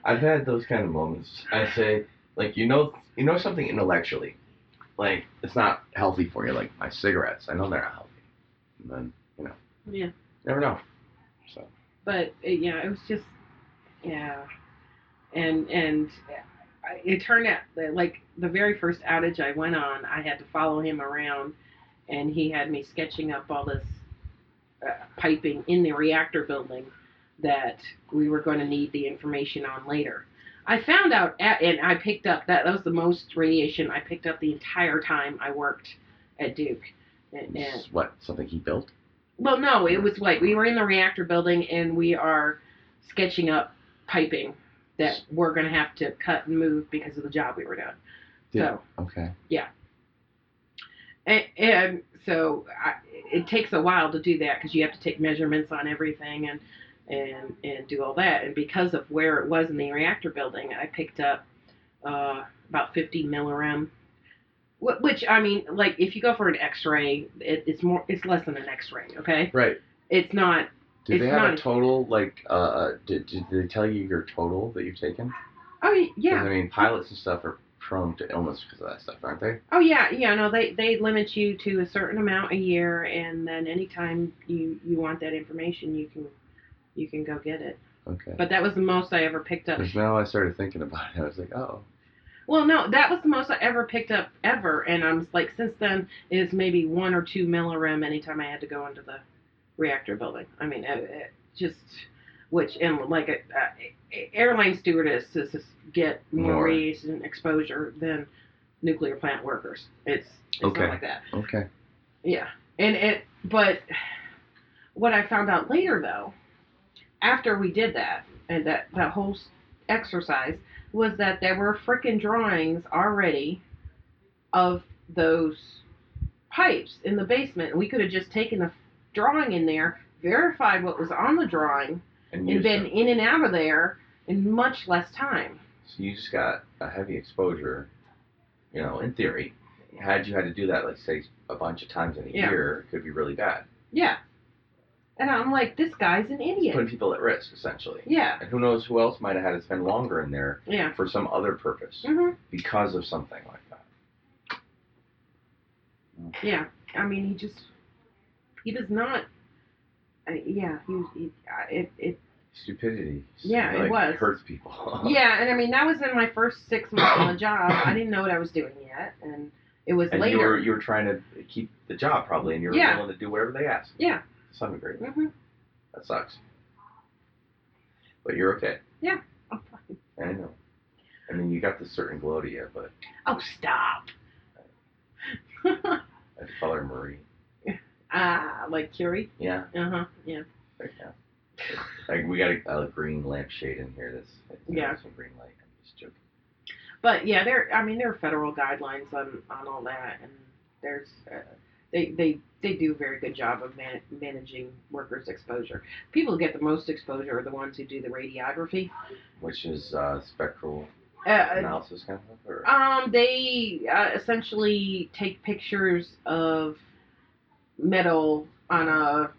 I've had those kind of moments. I say, like you know, you know something intellectually, like it's not healthy for you. Like my cigarettes, I know they're not healthy. And then you know, yeah. never know. So but uh, yeah, it was just yeah, and and it turned out that like the very first outage I went on, I had to follow him around, and he had me sketching up all this uh, piping in the reactor building that we were going to need the information on later. I found out, at, and I picked up that that was the most radiation I picked up the entire time I worked at Duke. And, and what something he built. well, no, it was like we were in the reactor building and we are sketching up piping that we're going to have to cut and move because of the job we were doing. Yeah. So, Okay. Yeah, and, and so I, it takes a while to do that because you have to take measurements on everything and and and do all that. And because of where it was in the reactor building, I picked up uh, about 50 millirem. Which I mean, like if you go for an X-ray, it, it's more, it's less than an X-ray. Okay, Right. it's not Did It's they have not- a total like? Uh, did, did they tell you your total that you've taken? Oh yeah. I mean, pilots and stuff are prone to illness because of that stuff, aren't they? Oh yeah. Yeah. No, they they limit you to a certain amount a year, and then anytime you you want that information, you can you can go get it. Okay. But that was the most I ever picked up. Because now I started thinking about it, I was like, oh, Well, no, that was the most I ever picked up ever, and I'm like since then is maybe one or two millirem anytime I had to go into the reactor building. I mean, it, it just which and like a, a airline stewardesses get more, More. exposure than nuclear plant workers. It's it's Okay. like that. okay. Yeah, and it. But what I found out later, though, after we did that and that that whole exercise, was that there were freaking drawings already of those pipes in the basement. We could have just taken the drawing in there, verified what was on the drawing, And and been in and out of there in much less time. So you just got a heavy exposure, you know, in theory. Had you had to do that, like say, a bunch of times in a Yeah. year, it could be really bad. Yeah. And I'm like, this guy's an idiot. putting people at risk, essentially. Yeah. And who knows who else might have had to spend longer in there Yeah. for some other purpose Mhm. because of something like that. Yeah, I mean, he just he does not. Uh, yeah, he, he uh, it it Stupidity. Yeah, it was. hurts people. yeah, and I mean that was in my first six months on the job. I didn't know what I was doing yet, and it was and later. you were you were trying to keep the job probably, and you were Yeah. willing to do whatever they asked. Yeah. To some degree, hmm that sucks. But you're okay. Yeah, I'm fine. I know. I mean, you got this certain glow to you, but Oh, stop. I call her Marie. Ah, like Curie. Yeah. Uh huh. Yeah. Right. Like we got a, a green lampshade in here. That's that's Yeah. some green light. I'm just joking. But yeah, there. I mean, there are federal guidelines on on all that, and there's uh, they they they do a very good job of man- managing workers' exposure. People who get the most exposure are the ones who do the radiography. Which is uh, spectral Uh, analysis kind of. Or? um, they uh, essentially take pictures of metal on a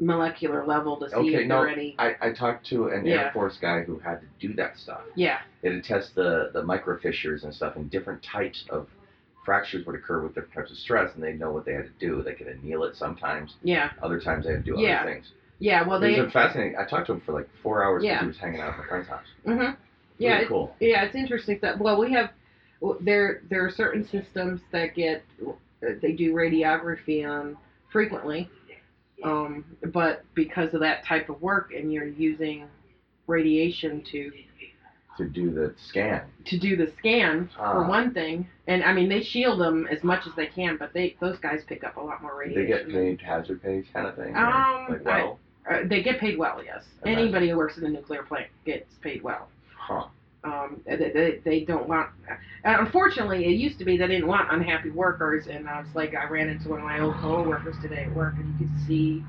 molecular level to see Okay, if no, there are any. I, I talked to an Yeah. Air Force guy who had to do that stuff. Yeah. They had to test the, the microfissures and stuff in different types of fractures would occur with different types of stress, and they know what they had to do. They could anneal it sometimes. Yeah, Other times they had to do Yeah. other things. yeah. Well, they. are fascinating. I talked to him for like four hours because Yeah. he was hanging out at my friend's house. Mm-hmm. Yeah, Really it- cool. Yeah, it's interesting that well, we have there there are certain systems that get they do radiography on frequently, um, but because of that type of work and you're using radiation to To do the scan. to do the scan for Ah. one thing, and I mean they shield them as much as they can, but they those guys pick up a lot more radiation. they get paid hazard pay kind of thing? Um, like I- well, Uh, they get paid well, yes. Imagine. Anybody who works in a nuclear plant gets paid well. huh? um, they, they, they don't want. Uh, unfortunately, it used to be they didn't want unhappy workers, and I was like, I ran into one of my old coworkers today at work, and you could see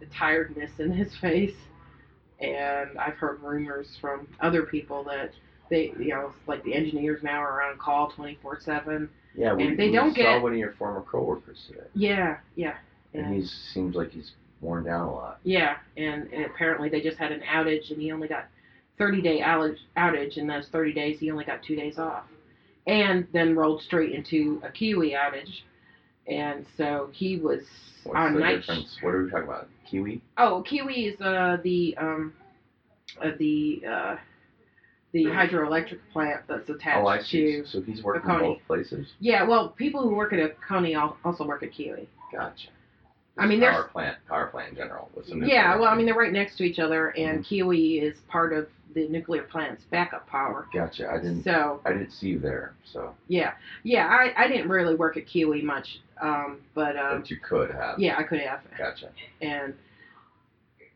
the tiredness in his face. And I've heard rumors from other people that they, you know, like the engineers now are on call twenty four seven. Yeah, we, And they we don't saw get- one of your former coworkers today, Yeah, yeah, and and he seems like he's worn down a lot. yeah, and, and apparently they just had an outage, and he only got thirty day outage, outage, and those thirty days he only got two days off, and then rolled straight into a Keowee outage, and so he was What's on the night. difference? What are we talking about? Keowee? oh, Keowee is uh, the um, uh, the uh, the hydroelectric plant that's attached Oh, I see. to. So he's working in Coney. both places. Yeah, well, people who work at a Coney also work at Keowee. Gotcha. I mean, power plant, power plant in general. With some Yeah, well, I mean, they're right next to each other, and Mhm. Keowee is part of the nuclear plant's backup power. Gotcha. I didn't. So I didn't see you there, so yeah, yeah, I, I didn't really work at Keowee much, um, but um, but you could have. yeah, I could have, Gotcha. and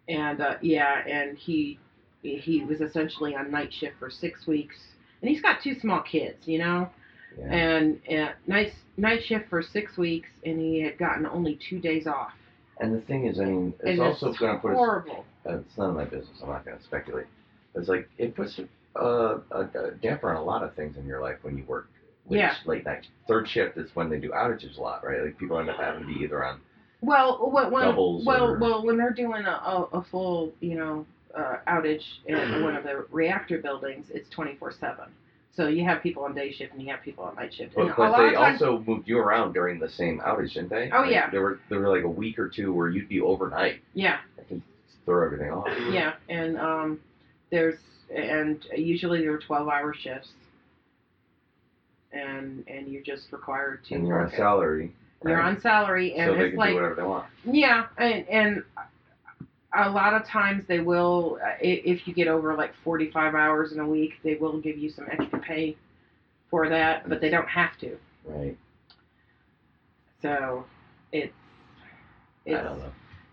and uh, yeah, and he he was essentially on night shift for six weeks, and he's got two small kids, you know, Yeah. and uh, night night shift for six weeks, and he had gotten only two days off. And the thing is, I mean, it's and also going to put us. horrible. Uh, it's none of my business. I'm not going to speculate. It's like it puts a, a, a damper on a lot of things in your life when you work. Late, Yeah. Late night. Third shift is when they do outages a lot, right? Like people end up having to be either on. Well, when, when Doubles well, or- well, when they're doing a, a, a full, you know, uh, outage in one of the reactor buildings, it's twenty four seven. So you have people on day shift and you have people on night shift. But, but they times, also moved you around during the same outage, didn't they? Oh, Like, yeah. There were there were like a week or two where you'd be overnight. yeah, I can throw everything off. yeah, and um, there's and usually there are twelve hour shifts, and and you're just required to And you're on it. salary. You're right? on salary, and so they it's can like do whatever they want. Yeah, and and a lot of times they will, if you get over like forty five hours in a week, they will give you some extra pay for that, but they don't have to. Right. So it's it's I don't know.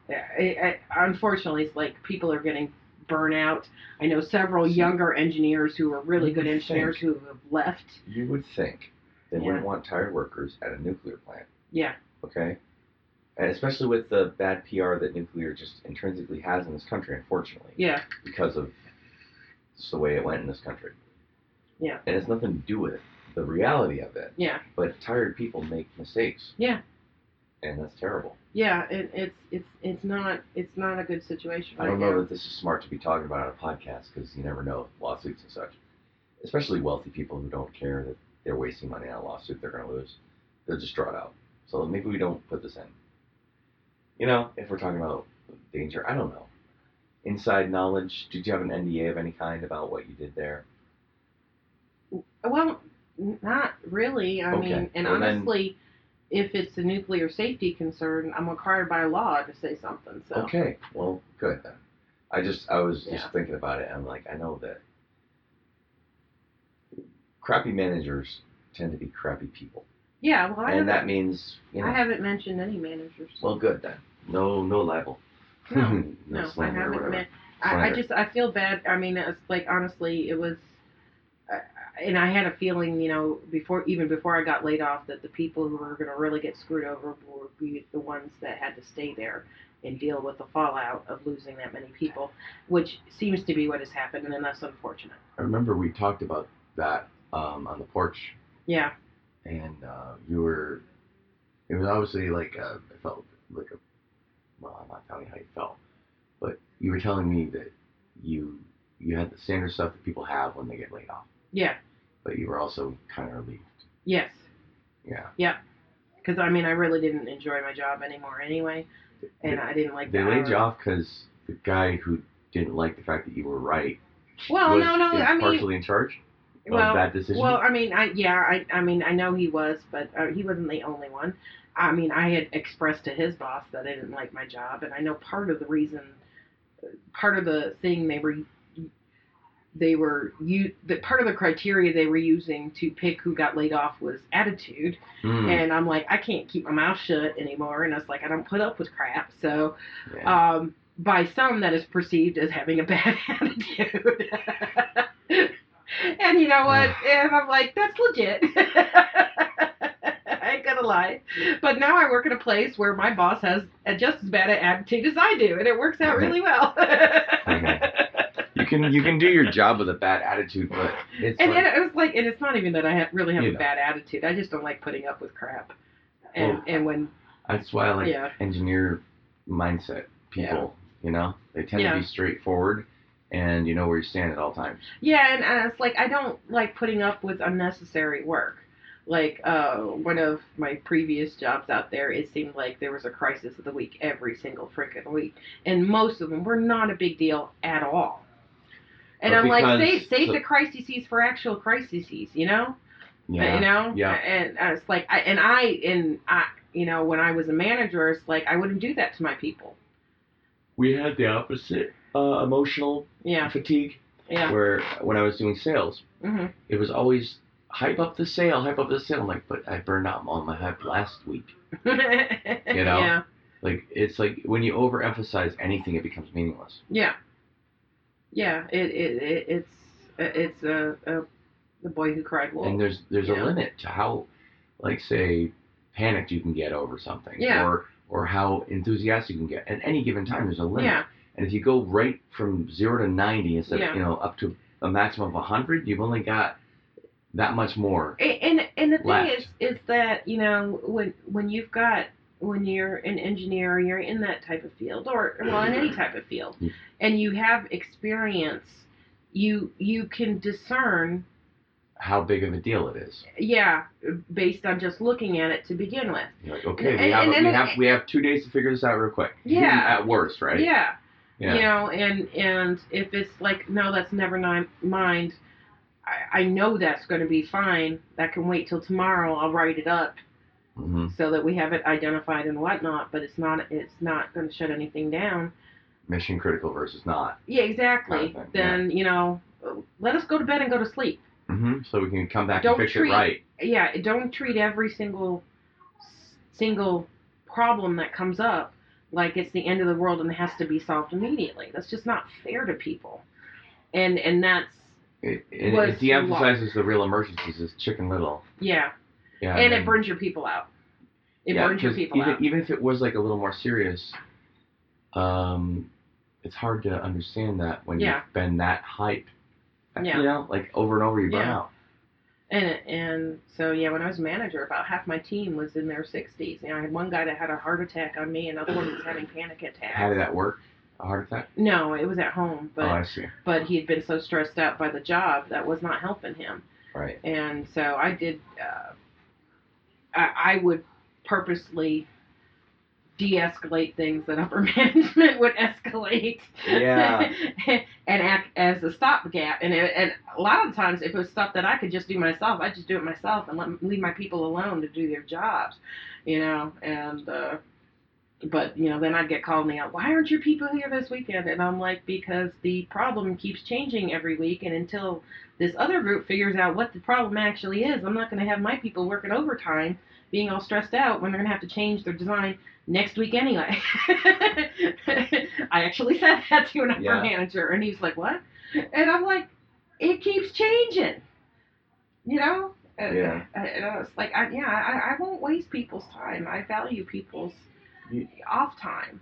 yeah, it, it, unfortunately it's like people are getting burnout. I know several younger engineers who are really good engineers who have left. You would think they Yeah. wouldn't want tired workers at a nuclear plant. Yeah, okay? And especially with the bad PR that nuclear just intrinsically has in this country, unfortunately, yeah, because of just the way it went in this country. Yeah. And it's nothing to do with the reality of it, yeah, but tired people make mistakes. Yeah. And that's terrible. yeah. It, it's it's it's not it's not a good situation. I don't now. know that this is smart to be talking about on a podcast because you never know lawsuits and such. Especially wealthy people who don't care that they're wasting money on a lawsuit they're going to lose. They'll just draw it out. So maybe we don't put this in. You know, if we're talking about danger, I don't know. Inside knowledge, did you have an NDA of any kind about what you did there? Well, not really. I Okay. mean, and Well, then- honestly, if it's a nuclear safety concern, I'm required by law to say something. So Okay, well, good then. I just, I was Yeah. just thinking about it. I'm like, I know that crappy managers tend to be crappy people. yeah, well, I and that means, you know, I haven't mentioned any managers. Well, good then. No, no libel. No, no, I haven't. Men- I, I just I feel bad. I mean, it's like honestly, it was, and I had a feeling, you know, before even before I got laid off, that the people who were going to really get screwed over would be the ones that had to stay there and deal with the fallout of losing that many people, which seems to be what has happened, and that's unfortunate. I remember we talked about that um, on the porch, Yeah, and uh, you were. It was obviously like a, it felt like a. Well, I'm not telling you how you felt, but you were telling me that you you had the standard stuff that people have when they get laid off, yeah, but you were also kind of relieved. yes, Yeah. Yeah. Because I mean, I really didn't enjoy my job anymore anyway, and I didn't like. They the laid you off because the guy who didn't like the fact that you were right Well, was no, no. I mean, partially in charge well, that decision. Well, I mean, I yeah, I I mean, I know he was, but uh, he wasn't the only one. I mean, I had expressed to his boss that I didn't like my job, and I know part of the reason, part of the thing they were, they were you, that part of the criteria they were using to pick who got laid off was attitude, Hmm, and I'm like, I can't keep my mouth shut anymore, and i was like I don't put up with crap, so yeah. um, by some that is perceived as having a bad attitude. and you know what? And I'm like, that's legit. I ain't gonna lie. But now I work at a place where my boss has just as bad an attitude as I do, and it works out really well. you can you can do your job with a bad attitude, but it's And, like, and it was like, and it's not even that I ha- really have a know. bad attitude. I just don't like putting up with crap. And Well, and when that's why I like yeah, engineer mindset people. You know, they tend Yeah. to be straightforward, and you know where you stand at all times. Yeah, and, and it's like I don't like putting up with unnecessary work. Like uh, one of my previous jobs out there, it seemed like there was a crisis of the week every single freaking week, and most of them were not a big deal at all. And But I'm like, save save so- the crises for actual crises, you know? Yeah. You know? Yeah. And uh, it's like, I, and I, and I, you know, when I was a manager, it's like I wouldn't do that to my people. We had the opposite uh, emotional Yeah, fatigue, yeah. where when I was doing sales, hmm it was always hype up the sale, hype up the sale. I'm like, but I burned out all my hype last week. you know? Yeah. Like it's like when you overemphasize anything, it becomes meaningless. Yeah. Yeah, it, it, it it's it's a, a the boy who cried wolf. And there's there's a limit to how, like say, panicked you can get over something, Yeah. or or how enthusiastic you can get. At any given time, there's a limit. yeah, And if you go right from zero to ninety instead Yeah. of you know up to a maximum of hundred, you've only got that much more. A- and and the thing Left. is is that you know when when you've got when you're an engineer you're in that type of field or well in any type of field and you have experience you you can discern How big of a deal it is. yeah based on just looking at it to begin with You're like, okay, And- we have and- and we have we have two days to figure this out real quick. Yeah. At worst, right? yeah Yeah. you know and and if it's like no that's never mind I, I know that's going to be fine that can wait till tomorrow i'll write it up hmm so that we have it identified and whatnot but it's not it's not going to shut anything down. Mission critical versus not. yeah exactly. Kind of then you know let us go to bed and go to sleep. Hmm So we can come back Don't and fix treat- it right. yeah don't treat every single single problem that comes up like it's the end of the world and it has to be solved immediately. That's just not fair to people. And and that's It, it, it de-emphasizes the real emergencies as Chicken Little. yeah Yeah. and it burns your people out it yeah, burns your people even, out even if it was like a little more serious, um, it's hard to understand that when Yeah. you've been that hype. Yeah. You know, like over and over you burn Yeah. out. And and so yeah, when I was a manager, about half my team was in their sixties. You know, I had one guy that had a heart attack on me, and another one was having panic attacks. How did that work? A heart attack? No, it was at home, but oh, I see. but he had been so stressed out by the job that was not helping him. Right. And so I did. Uh, I, I would purposely de-escalate things that upper management would escalate. Yeah. and act as a stopgap. And it, and a lot of times, if it was stuff that I could just do myself, I just do it myself and let leave my people alone to do their jobs. You know, and uh, but you know, then I'd get called me out. Why aren't your people here this weekend? And I'm like, because the problem keeps changing every week, and until this other group figures out what the problem actually is, I'm not going to have my people working overtime, being all stressed out when they're going to have to change their design next week anyway. I actually said that to an upper Yeah. manager, and he's like, "What?" And I'm like, "It keeps changing." You know. Yeah. And I was like, I, "Yeah, I, I won't waste people's time. I value people's You- off time."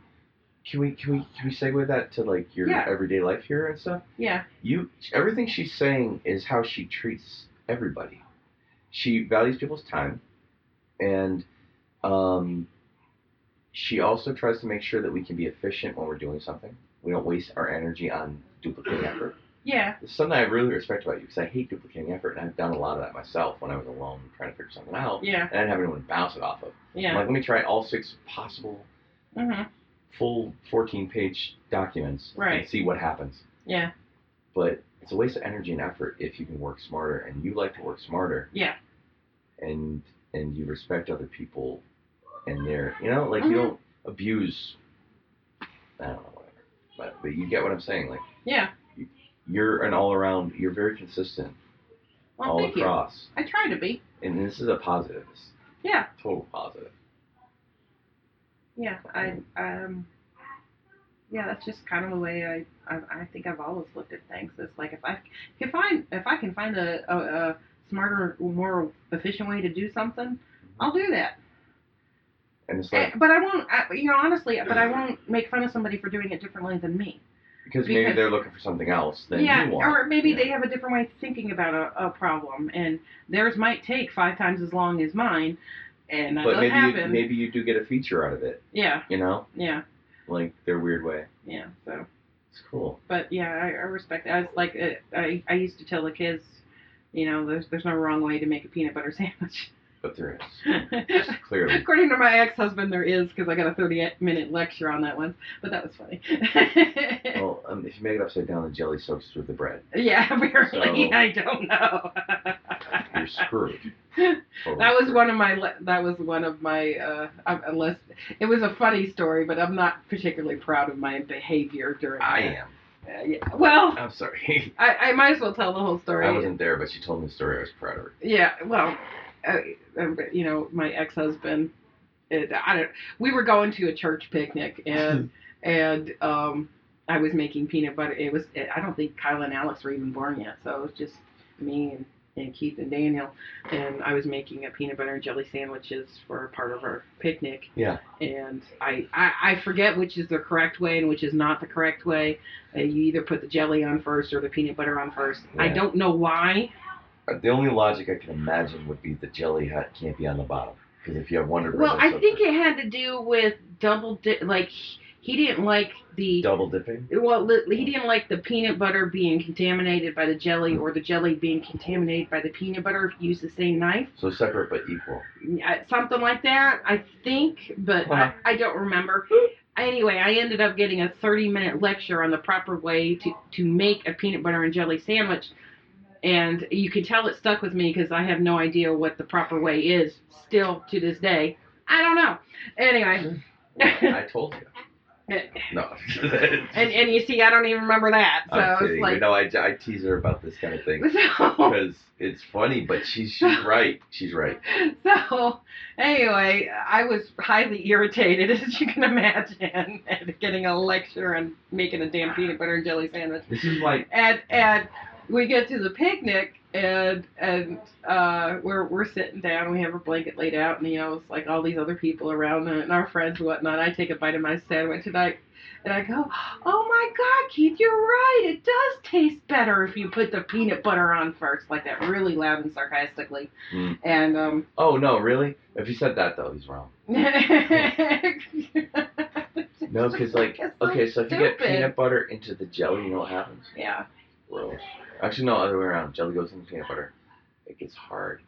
Can we can we can we segue that to like your Yeah. everyday life here and stuff? Yeah. You everything she's saying is how she treats everybody. She values people's time, and um, she also tries to make sure that we can be efficient when we're doing something. We don't waste our energy on duplicating effort. Yeah. It's something I really respect about you because I hate duplicating effort, and I've done a lot of that myself when I was alone trying to figure something out, Yeah. and I didn't have anyone to bounce it off of. I'm Yeah. like, let me try all six possible Mhm. Full 14 page documents Right. and see what happens. Yeah. But it's a waste of energy and effort if you can work smarter, and you like to work smarter. Yeah. And and you respect other people, and their you know like Mhm. you don't abuse. I don't know whatever, but but you get what I'm saying. Like Yeah. you're an all around. You're very consistent Well, all thank you. across, I try to be. and this is a positive. Yeah. total positive. Yeah. I um. Yeah, that's just kind of the way I, I I think I've always looked at things. It's like if I if I if I can find a, a, a smarter, more efficient way to do something, I'll do that. And it's Eh, like but I won't. I, you know, honestly, but I won't make fun of somebody for doing it differently than me. because maybe they're looking for something else than yeah, you want. or maybe Yeah. they have a different way of thinking about a, a problem, and theirs might take five times as long as mine, and that But maybe you, maybe you do get a feature out of it. Yeah, You know, yeah, like their weird way. yeah. So, It's cool. but yeah, I, I respect. It. I was like, uh, I I used to tell the kids, you know, there's there's no wrong way to make a peanut butter sandwich. But there is. Clearly. According to my ex-husband, there is because I got a 30-minute lecture on that one, but that was funny. Well, um, if you make it upside down, the jelly soaks through the bread. yeah, apparently So- I don't know. You're screwed. That was one of my. That was one of my. Uh, unless it was a funny story, but I'm not particularly proud of my behavior during. I that. am. Uh, yeah. Well, I'm sorry. I, I might as well tell the whole story. I wasn't there, but she told me the story. I was proud of her. Yeah. Well, uh, uh, you know, my ex-husband. It, I don't. We were going to a church picnic, and and um, I was making peanut butter. It was. I don't think Kyle and Alex were even born yet, so it was just me and, and Keith and Daniel, and I was making a peanut butter and jelly sandwiches for part of our picnic. Yeah. And I, I, I forget which is the correct way and which is not the correct way. Uh, you either put the jelly on first or the peanut butter on first. I don't know why. Uh, The only logic I can imagine would be the jelly hat can't be on the bottom. Because if you have Wonder Well, I think it had to do with double di- like he didn't like the double dipping. well he didn't like the peanut butter being contaminated by the jelly or the jelly being contaminated by the peanut butter if you use the same knife So separate but equal. Something like that I think but Uh-huh. I, I don't remember anyway I ended up getting a 30 minute lecture on the proper way to to make a peanut butter and jelly sandwich and you can tell it stuck with me because I have no idea what the proper way is still to this day I don't know anyway I told you. No. And and you see, I don't even remember that. So I'm kidding. like, I, I tease her about this kind of thing so, because it's funny, but she's she's right. She's right. so anyway, I was highly irritated, as you can imagine, at getting a lecture and making a damn peanut butter and jelly sandwich. This is why And and we get to the picnic and and uh, we're we're sitting down. We have a blanket laid out, and you know it's like all these other people around and our friends and whatnot. I take a bite of my sandwich and I and I go, oh my God, Keith, you're right. It does taste better if you put the peanut butter on first, like that, really loud and sarcastically. Mm. And um. Oh no, really? If you said that though, he's wrong. No, because like okay, so if you get peanut butter into the jelly, you know what happens? Yeah. Gross. Actually, no, other way around. Jelly goes into peanut butter. It gets hard.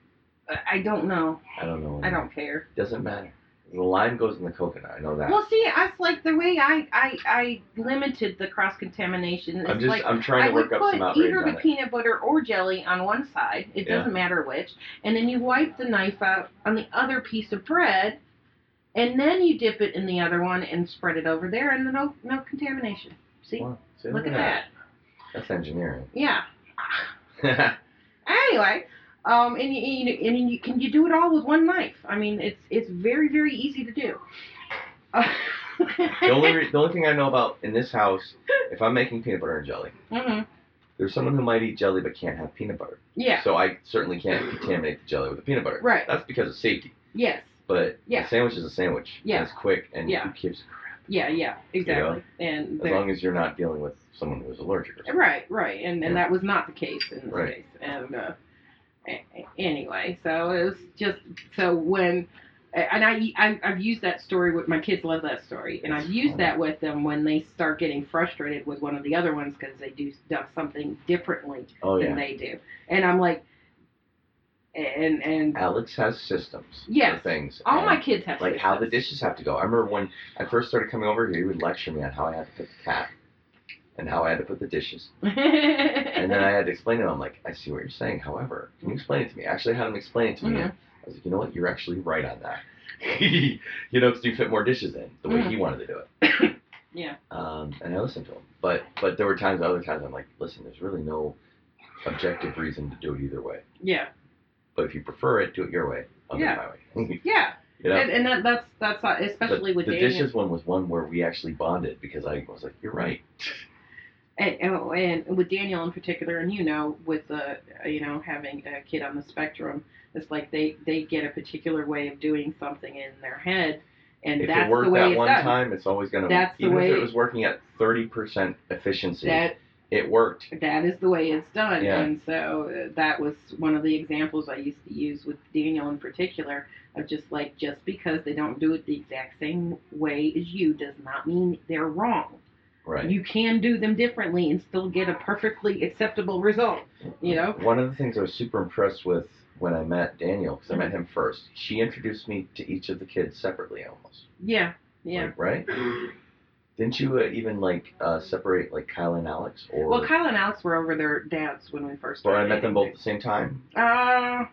I- I don't know. I don't know. I don't care. Doesn't matter. The lime goes in the coconut. I know that. Well, see, I like the way I I, I limited the cross contamination. I'm just like I'm trying to would work up some outrage either the it. peanut butter or jelly on one side. It Yeah. doesn't matter which, and then you wipe the knife out on the other piece of bread, and then you dip it in the other one and spread it over there, and no no contamination. See, Wow, see, look at that. That's engineering. Yeah. Anyway, um, and you, you and you can you do it all with one knife. I mean, it's it's very very easy to do. the only re- the only thing I know about in this house, if I'm making peanut butter and jelly, hmm there's someone who might eat jelly but can't have peanut butter. Yeah. So I certainly can't contaminate the jelly with the peanut butter. Right. That's because of safety. Yes. But Yeah. a sandwich is a sandwich. and Yeah. it's quick and Yeah. who gives a crap? Yeah. Yeah. Exactly. And As long as you're not dealing with someone who's allergic or something. Right, right, and and Yeah. that was not the case in this Right. case. And uh, anyway, so it was just so when and I, I I've used that story with my kids. Love that story, and I've used that with them when they start getting frustrated with one of the other ones because they do stuff something differently Oh than yeah. they do, and I'm like, and and Alex has systems Yes. for things. all my kids have like how the dishes have to go. I remember when I first started coming over here, he would lecture me on how I had to put the cat and how I had to put the dishes. And then I had to explain to him, I'm like, I see what you're saying. However, can you explain it to me? I actually had him explain it to me. Mhm. And I was like, you know what? You're actually right on that. you know, because you fit more dishes in the way Mhm. he wanted to do it. yeah, Um, and I listened to him. But but there were times, other times, I'm like, listen, there's really no objective reason to do it either way. yeah, But if you prefer it, do it your way. I'll Yeah. do it my way. yeah, you know? and, and that, that's that's uh, especially the, with the Daniel. dishes one was one where we actually bonded because I was like, you're right. And, and and with Daniel in particular, and you know, with uh, you know having a kid on the spectrum, it's like they they get a particular way of doing something in their head, and if that's it worked the way that one done. time, it's always gonna. That's the way- if it was working at thirty percent efficiency, That it worked. that is the way it's done, Yeah. and so uh, that was one of the examples I used to use with Daniel in particular of just like just because they don't do it the exact same way as you does not mean they're wrong. Right. You can do them differently and still get a perfectly acceptable result. You know. One of the things I was super impressed with when I met Daniel, because I met him first, she introduced me to each of the kids separately, almost. Yeah. Yeah. Like, right. Didn't you uh, even like uh, separate like Kyle and Alex, or? Well, Kyle and Alex were over their dads when we first Or started. I met them both at the same time. Uh,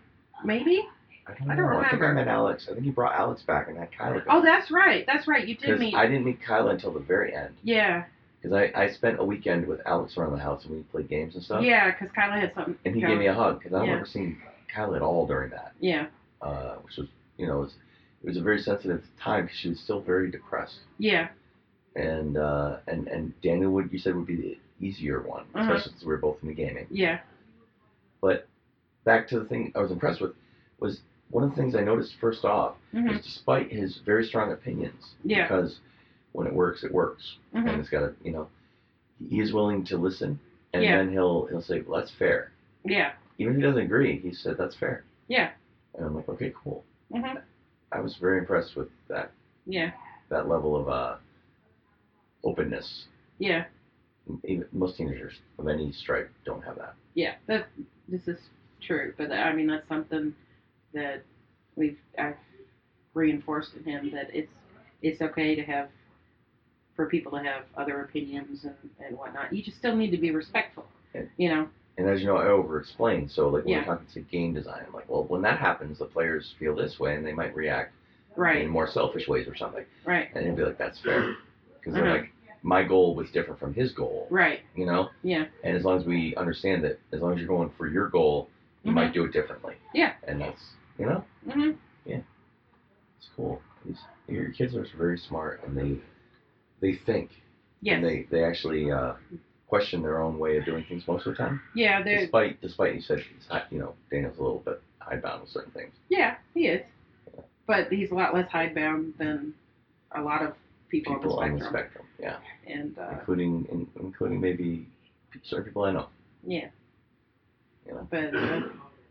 maybe. I don't, I know. don't I think I met Alex. I think he brought Alex back and had Kyle. Oh, that's right. That's right. You did meet. I didn't meet Kyla until the very end. yeah. Because I, I spent a weekend with Alex around the house and we played games and stuff. Yeah, because Kyla had something. And he gave me a hug because I don't Yeah. remember seeing Kyla at all during that. Yeah. Uh, which was, you know, it was, it was a very sensitive time because she was still very depressed. Yeah. And uh, and and Daniel would you said would be the easier one, Uh-huh. especially since we were both into gaming. Yeah. But back to the thing I was impressed with was one of the things I noticed first off hmm was despite his very strong opinions. Yeah. Because when it works, it works. hmm and it's got to you know he is willing to listen and Yeah. then he'll he'll say well that's fair Yeah. even if he doesn't agree he said that's fair Yeah. and i'm like okay cool hmm i was very impressed with that Yeah. that level of uh openness Yeah. even most teenagers of any stripe don't have that Yeah. That this is true, but I mean that's something that we've I've reinforced in him that it's it's okay to have for people to have other opinions and, and whatnot. You just still need to be respectful. You know. and as you know i over explain so like when Yeah. we're talking to game design i'm like well when that happens the players feel this way and they might react in more selfish ways or something Right. and he'll be like that's fair because they're Uh-huh. like my goal was different from his goal Right. you know Yeah. And as long as we understand that, as long as you're going for your goal, you Mhm. might do it differently. Yeah. And that's, you know, hmm Yeah. it's cool. These, your kids are very smart and they they think. Yes. And they, they actually uh, question their own way of doing things most of the time. yeah. They're Despite despite you said, you know, Daniel's a little bit hidebound with certain things. Yeah, he is. But he's a lot less hidebound than a lot of people, People on on the the spectrum. yeah. And uh, Including in, including maybe certain people I know. yeah, You know. but uh,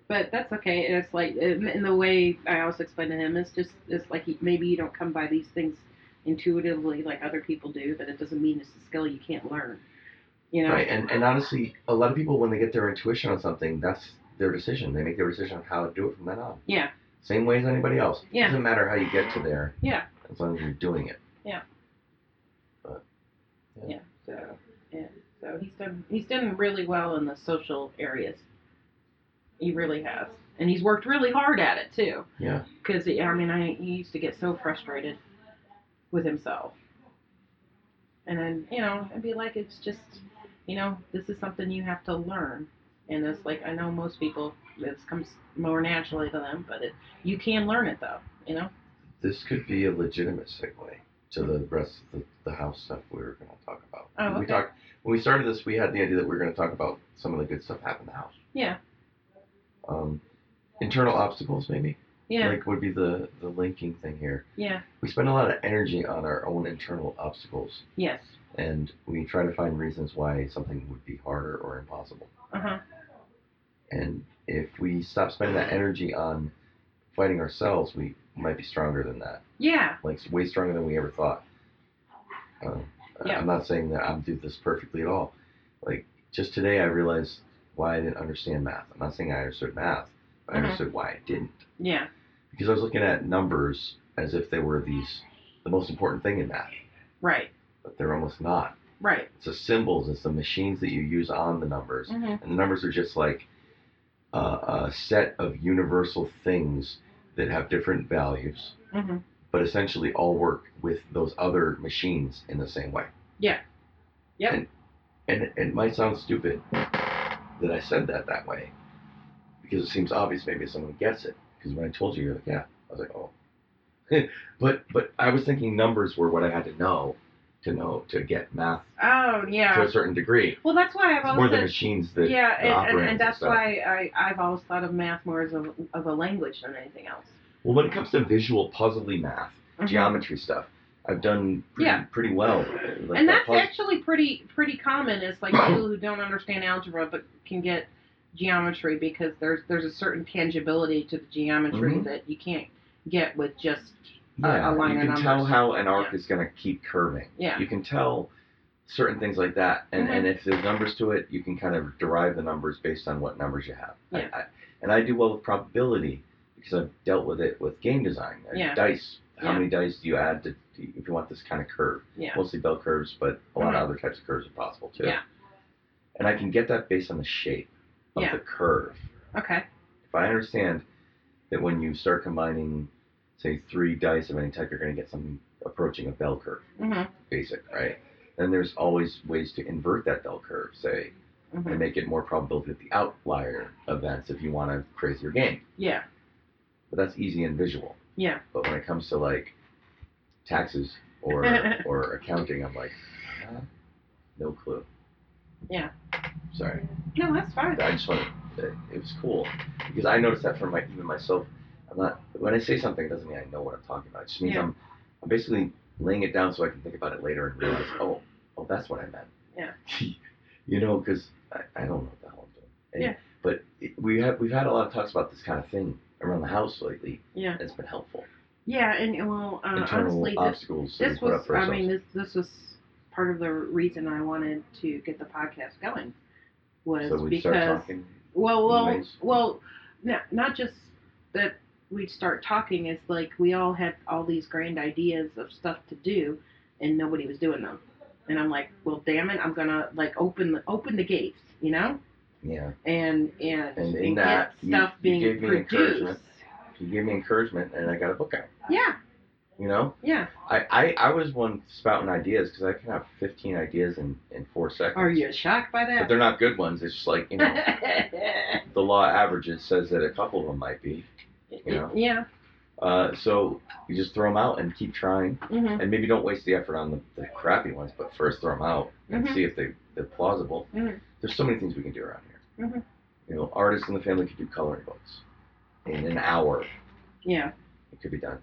but that's okay. It's like in the way I always explain to him, it's just it's like he, maybe you don't come by these things intuitively like other people do, but it doesn't mean it's a skill you can't learn. You know. Right, and, and honestly, a lot of people when they get their intuition on something, that's their decision. They make their decision on how to do it from then on. Yeah. Same way as anybody else. Yeah. Doesn't matter how you get to there. Yeah. As long as you're doing it. Yeah. But Yeah, so yeah. So he's done he's done really well in the social areas. He really has, and he's worked really hard at it too. Yeah. Because I mean, I he used to get so frustrated with himself, and then you know, I'd be like, it's just, you know, this is something you have to learn, and it's like I know most people this comes more naturally to them, but it you can learn it though, you know. This could be a legitimate segue to the rest of the, the house stuff we were going to talk about. Oh, We talked when we started this. We had the idea that we were going to talk about some of the good stuff happened in the house. Yeah. Um, internal obstacles, maybe. Yeah. Like would be the the linking thing here. yeah. We spend a lot of energy on our own internal obstacles. Yes. and we try to find reasons why something would be harder or impossible. Uh huh. And if we stop spending that energy on fighting ourselves, we might be stronger than that. Yeah. Like way stronger than we ever thought. Um, Yeah. I'm not saying that I'm do this perfectly at all. Like just today, I realized why I didn't understand math. I'm not saying I understood math, I Mhm. understood why I didn't. Yeah. Because I was looking at numbers as if they were these the most important thing in math, Right. but they're almost not. Right. It's the symbols, it's the machines that you use on the numbers, hmm and the numbers are just like uh, a set of universal things that have different values, hmm but essentially all work with those other machines in the same way. Yeah. Yep. And, and it, it might sound stupid that I said that that way, because it seems obvious maybe someone gets it. Because when I told you, you're like, yeah, I was like, oh. but but I was thinking numbers were what I had to know to know to get math Oh yeah. to a certain degree. Well, that's why I've It's more always the machines that yeah, and, and, and that's stuff. why I, I've always thought of math more as a, of a language than anything else. Well, when it comes to visual puzzly math, Mhm. geometry stuff, I've done pretty, Yeah. pretty well. Like and that's actually pretty pretty common. It's like people who don't understand algebra but can get geometry because there's there's a certain tangibility to the geometry Mhm. that you can't get with just a- yeah, a line you can tell how an arc Yeah. is going to keep curving. yeah You can tell certain things like that, and, Mhm. and if there's numbers to it, you can kind of derive the numbers based on what numbers you have. Yeah. I, and I do well with probability because I've dealt with it with game design. Yeah. Dice. How Yeah. many dice do you add to if you want this kind of curve? yeah Mostly bell curves, but a lot Mhm. of other types of curves are possible too. Yeah. And I can get that based on the shape of Yeah. the curve. okay if I understand that when you start combining, say, three dice of any type, you're going to get something approaching a bell curve, hmm basic, right? Then there's always ways to invert that bell curve, say, hmm and make it more probability of the outlier events if you want to a crazier game. yeah But that's easy and visual. yeah But when it comes to like taxes or or accounting, I'm like, uh, no clue. Yeah. Sorry. no that's fine I just wanted. It was cool because I noticed that for my even myself. I'm not when I say something, it doesn't mean I know what I'm talking about. It just means Yeah. I'm, I'm basically laying it down so I can think about it later and realize, oh, oh, that's what I meant. Yeah. you know, because I, I don't know what the hell I'm doing. And- Yeah. But it, we have we've had a lot of talks about this kind of thing around the house lately. yeah It's been helpful. yeah and well uh, honestly this this was I mean this this was part of the reason I wanted to get the podcast going was so we because. Well, well, well, not not just that we'd start talking. It's like we all had all these grand ideas of stuff to do, and nobody was doing them. And I'm like, well, damn it, I'm gonna like open the open the gates, you know, Yeah. and and, And get that, you- stuff you being gave me produced. encouragement. You gave me encouragement, and I got a book out. Yeah, You know. yeah. I, I, I was one spouting ideas because I can have 15 ideas in, in four seconds. Are you shocked by that? But they're not good ones. It's just like, you know, the law averages says that a couple of them might be. You know? Yeah. Uh, so you just throw them out and keep trying. hmm And maybe don't waste the effort on the, the crappy ones, but first throw them out and Mhm. see if they, they're plausible. Mhm. There's so many things we can do around here. Mhm. You know, artists in the family could do coloring books in an hour. Yeah. It could be done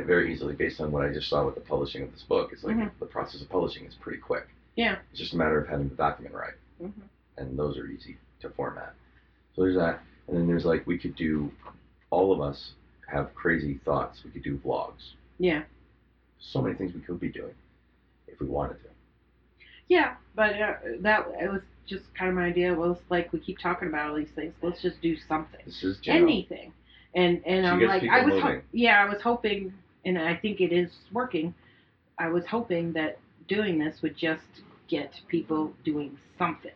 very easily based on what I just saw with the publishing of this book. It's like Mhm. the process of publishing is pretty quick. Yeah. It's just a matter of having the document right, hmm and those are easy to format. So there's that, and then there's like we could do, all of us have crazy thoughts. We could do vlogs. Yeah. So many things we could be doing if we wanted to. Yeah, but uh, that it was just kind of my idea. Was like we keep talking about all these things. Let's just do something, This is general. anything. And and I'm like, I was ho- yeah, I was hoping, and I think it is working. I was hoping that doing this would just get people doing something.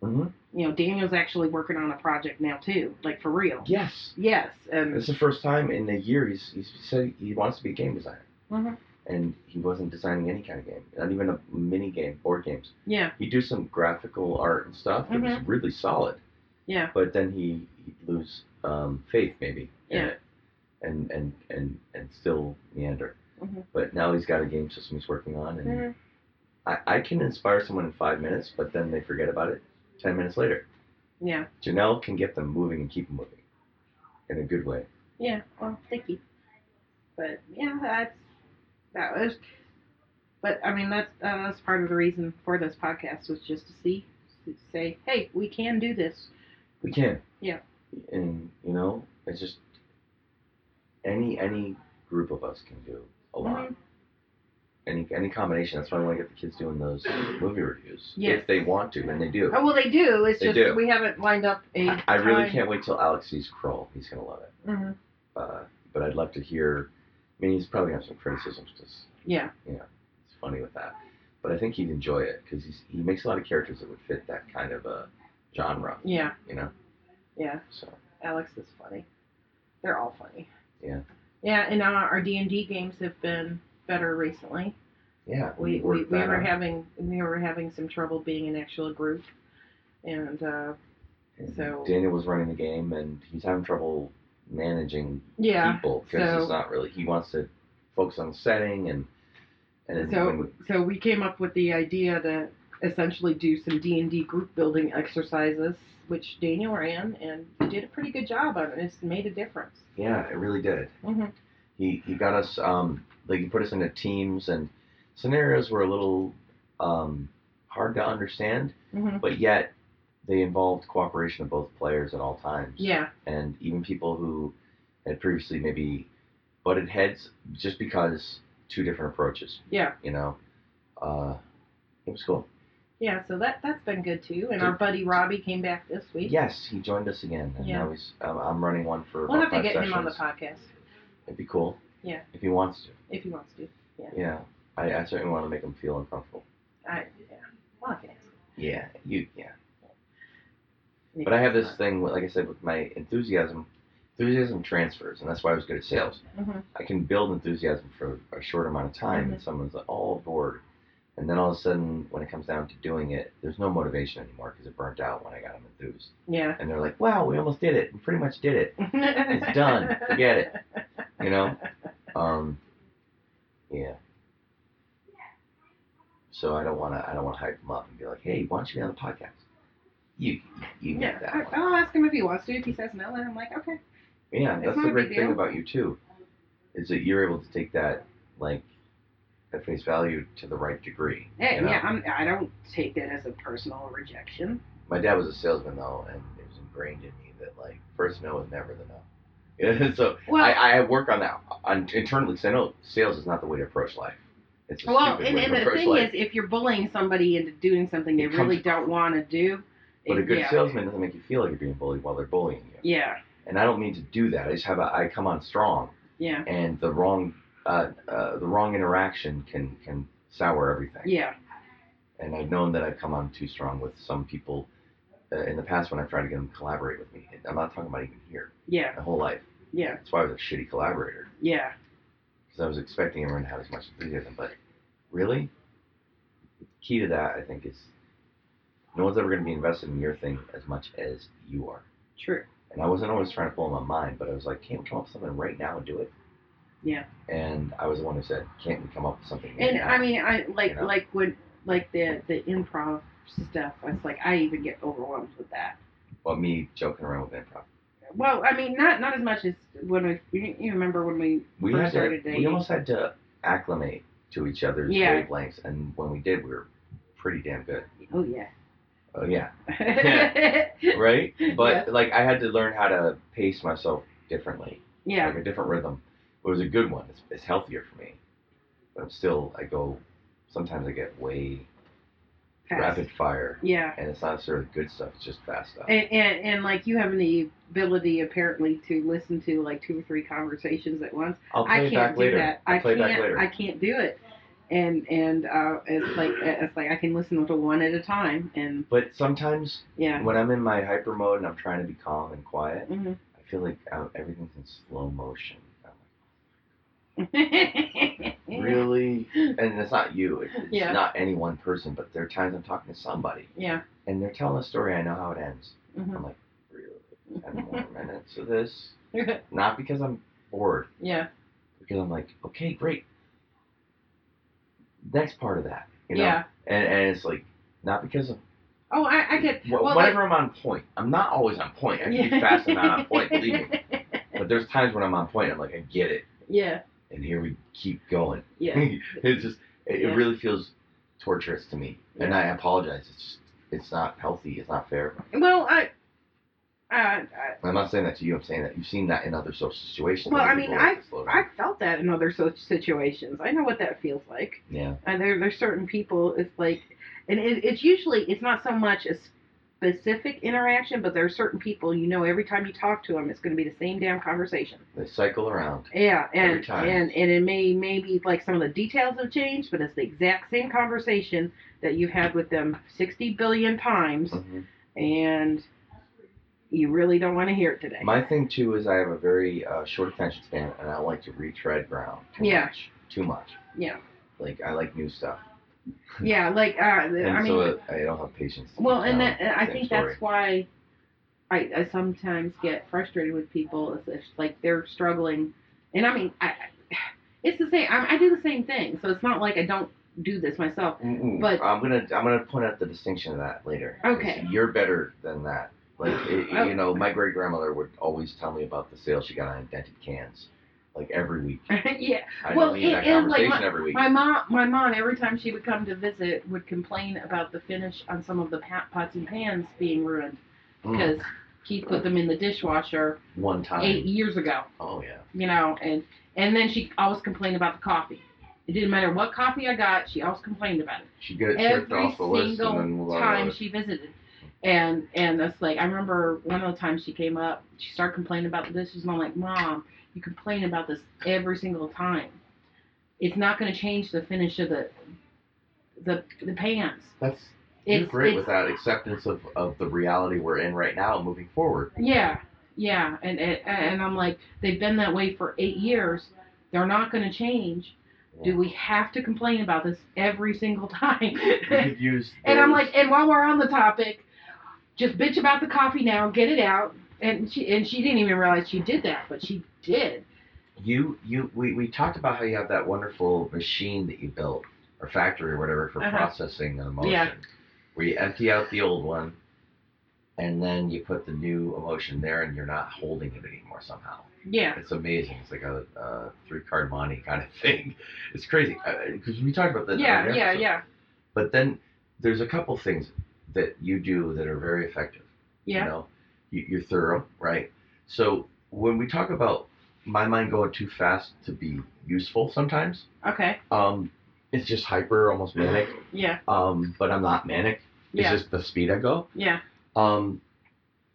hmm You know, Daniel's actually working on a project now too, like for real. Yes. Yes, and It's the first time in a year he's, he's said he wants to be a game designer. Mhm. And he wasn't designing any kind of game, not even a mini game, board games. yeah, He'd do some graphical art and stuff that was really solid. yeah, But then he, he'd lose um, faith maybe Yeah. it and, and, and, and still meander. Mhm. But now he's got a game system he's working on. And Mhm. I, I can inspire someone in five minutes, but then they forget about it 10 minutes later. yeah, Janelle can get them moving and keep them moving in a good way. yeah. Well, thank you. But yeah, that's that was. But I mean, that's uh, that's part of the reason for this podcast was just to see, to say, hey, we can do this. We can. Yeah. And, you know, it's just, any any group of us can do a lot. Mhm. Any any combination. That's why I want to get the kids doing those movie reviews Yes. if they want to, and they do. Oh well, they do. It's They just do. we haven't lined up a. I, I really time. can't wait till Alex sees Kroll. He's gonna love it. Mhm. Uh, but I'd love to hear. I mean, he's probably gonna have some criticisms because Yeah. you know, it's funny with that. But I think he'd enjoy it because he makes a lot of characters that would fit that kind of a genre. Yeah. You know. Yeah. So Alex is funny. They're all funny. Yeah. Yeah, and uh, our D and D games have been better recently. yeah, We we, we were out. having we were having some trouble being an actual group, and uh, And so- Daniel was running the game, and he's having trouble managing yeah. people because so- it's not really. He wants to focus on the setting and and So we, so we came up with the idea to essentially do some D and D group building exercises, which Daniel ran, and he did a pretty good job on it. It's made a difference. yeah, it really did. hmm He he got us um like he put us into teams and scenarios were a little um hard to understand, hmm but yet they involved cooperation of both players at all times. Yeah. and even people who had previously maybe butted heads just because two different approaches. Yeah. You know, uh, it was cool. Yeah, so that that's been good too. And our buddy Robbie came back this week. Yes, he joined us again, and Yeah. now he's. Um, I'm running one for. We'll have to get him on the podcast It'd be cool. Yeah. If he wants to. if he wants to. Yeah. Yeah, I, I certainly want to make him feel uncomfortable. I yeah. Well, I can ask. him. Yeah. You. Yeah. Maybe But I have this thing, like I said, with my enthusiasm. Enthusiasm transfers, and that's why I was good at sales. Mhm. I can build enthusiasm for a short amount of time, Mm-hmm. and someone's like, all aboard, and then all of a sudden, when it comes down to doing it, there's no motivation anymore because it burnt out when I got them enthused. Yeah. And they're like, "Wow, we almost did it. We pretty much did it." it's done. Forget it. You know? Um, yeah. So I don't want to. I don't want to hype them up and be like, "Hey, why don't you be on the podcast?" You, you Yeah, get that I. I'll ask him if he wants to. If he says no, then I'm like, okay. Yeah, It's that's the great thing about you too, is that you're able to take that like at face value to the right degree. Hey, you know? yeah, I'm, I don't take that as a personal rejection. My dad was a salesman though, and it was ingrained in me that like first no is never the no. So Well, I, I work on that on, internally because I know sales is not the way to approach life. It's a well, and, and the thing life. is, if you're bullying somebody into doing something they really don't want to do, but a good yeah, salesman doesn't make you feel like you're being bullied while they're bullying you. Yeah, And I don't mean to do that. I just have a I come on strong, yeah, and the wrong uh, uh, the wrong interaction can can sour everything. yeah, and I've known that I've come on too strong with some people uh, in the past when I've tried to get them to collaborate with me. I'm not talking about even here, yeah, my whole life. yeah, That's why I was a shitty collaborator yeah, because I was expecting everyone to have as much enthusiasm. But really, the key to that I think is no one's ever going to be invested in your thing as much as you are. true. And I wasn't always trying to blow my mind, but I was like, can't we come up with something right now and do it? Yeah. And I was the one who said, can't we come up with something? And now? I mean, I like You know? like when like the the improv stuff. I was like I even get overwhelmed with that. well, me joking around with improv. Well, I mean, not not as much as when we. You remember when we we first had to, started dating? we almost had to acclimate to each other's Yeah. wavelengths, and when we did, we were pretty damn good. Oh yeah. Oh yeah, yeah. right. But Yes. like, I had to learn how to pace myself differently, Yeah. like a different rhythm. It was a good one. It's, it's healthier for me, but I'm still I go. Sometimes I get way Fast. rapid fire, Yeah. and it's not necessarily good stuff. It's just fast stuff. And, and and like you have the ability apparently to listen to like two or three conversations at once. I'll play I it can't back do later. that. I'll I play it back can't. later. I can't do it. And and uh, it's like it's like I can listen to one at a time. And but sometimes yeah. when I'm in my hyper mode and I'm trying to be calm and quiet, hmm I feel like uh, everything's in slow motion. Really and it's not you it's, Yeah. not any one person but there are times i'm talking to somebody yeah. and they're telling a story i know how it ends hmm i'm like really ten more minutes of this not because i'm bored yeah. because i'm like okay great next part of that you know Yeah. and, and it's like not because of Oh, I, I get. well, whenever i'm on point i'm not always on point i can be fast and not on point believe me but there's times when i'm on point i'm like i get it Yeah. And here we keep going Yeah. it's just it, Yeah. it really feels torturous to me and i apologize it's just it's not healthy it's not fair Well, I Uh, I, I'm not saying that to you. I'm saying that you've seen that in other social situations. Well, I mean, people like to slow down. I've felt that in other such situations. I know what that feels like. yeah. And there, there's certain people. It's like, and it, it's usually it's not so much a specific interaction, but there are certain people you know every time you talk to them, it's going to be the same damn conversation. They cycle around. Yeah, and Every time. and and it may maybe like some of the details have changed, but it's the exact same conversation that you've had with them sixty billion times, Mhm. and you really don't want to hear it today. My thing too is I have a very uh, short attention span, and I like to retread ground too Yeah. much. Too much. Yeah. Like I like new stuff, yeah, like uh, I mean, so uh, I don't have patience. To Well, and that I think story. that's why I, I sometimes get frustrated with people. It's, it's like they're struggling, and I mean, I, I- it's the same. I, I do the same thing, so it's not like I don't do this myself. Mm-mm. But- I'm gonna I'm gonna point out the distinction of that later. Okay. You're better than that. Like it, Oh. you know, my great grandmother would always tell me about the sale she got on dented cans, like every week. yeah, I Well, need it that is like conversation every week. my mom, my mom, every time she would come to visit, would complain about the finish on some of the pa- pots and pans being ruined Mm. because he put them in the dishwasher One time. eight years ago. Oh yeah. you know, and and then she always complained about the coffee. It didn't matter what coffee I got, she always complained about it. She get it checked Every off the list and then single time she visited. And and that's like I remember one of the times she came up, she started complaining about the dishes, and I'm like, Mom, you complain about this every single time. It's not going to change the finish of the the the pans. That's you're It's, great it's with that acceptance of, of the reality we're in right now, moving forward. Yeah, yeah, and, and and I'm like, they've been that way for eight years. They're not going to change. Do we have to complain about this every single time? And I'm like, and while we're on the topic, just bitch about the coffee now, get it out. And she and she didn't even realize she did that, but she did. you you we, we talked about how you have that wonderful machine that you built or factory or whatever for Uh-huh. processing an emotion Yeah. where you empty out the old one and then you put the new emotion there and you're not holding it anymore somehow Yeah, it's amazing it's like a, a three card monte kind of thing it's crazy because we talked about that yeah, yeah, yeah, but then there's a couple things that you do that are very effective yeah. you know, you, you're thorough, right? So when we talk about my mind going too fast to be useful, sometimes Okay, um, it's just hyper, almost manic. yeah, Um, but I'm not manic. It's yeah, just the speed I go. yeah. Um,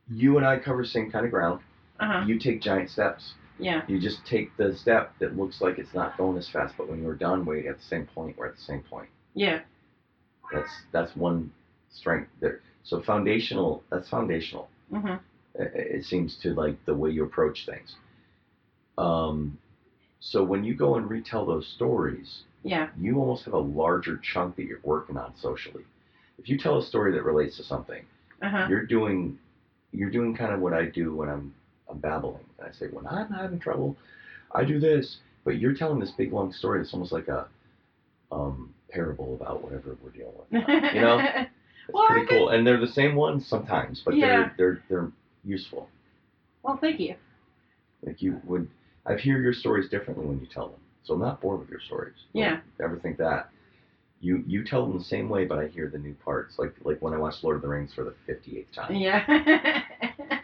you and I cover same kind of ground. Uh huh. You take giant steps. Yeah, You just take the step that looks like it's not going as fast, but when you're done, we're at the same point. We're at the same point. yeah, That's that's one strength there. So foundational. That's foundational. mhm, it it seems to like the way you approach things. Um, so when you go and retell those stories, yeah, you almost have a larger chunk that you're working on socially. If you tell a story that relates to something, uh huh. you're doing you're doing kind of what I do when I'm I'm babbling. And I say when I'm having trouble, I do this. But you're telling this big long story that's almost like a um, parable about whatever we're dealing with. You know, it's Well, pretty cool. And they're the same ones sometimes, but Yeah. they're they're they're useful. well, thank you. Like you would, I hear your stories differently when you tell them. So I'm not bored with your stories. Yeah. ever think that. You you tell them the same way, but I hear the new parts. Like like when I watched Lord of the Rings for the 58th time. Yeah.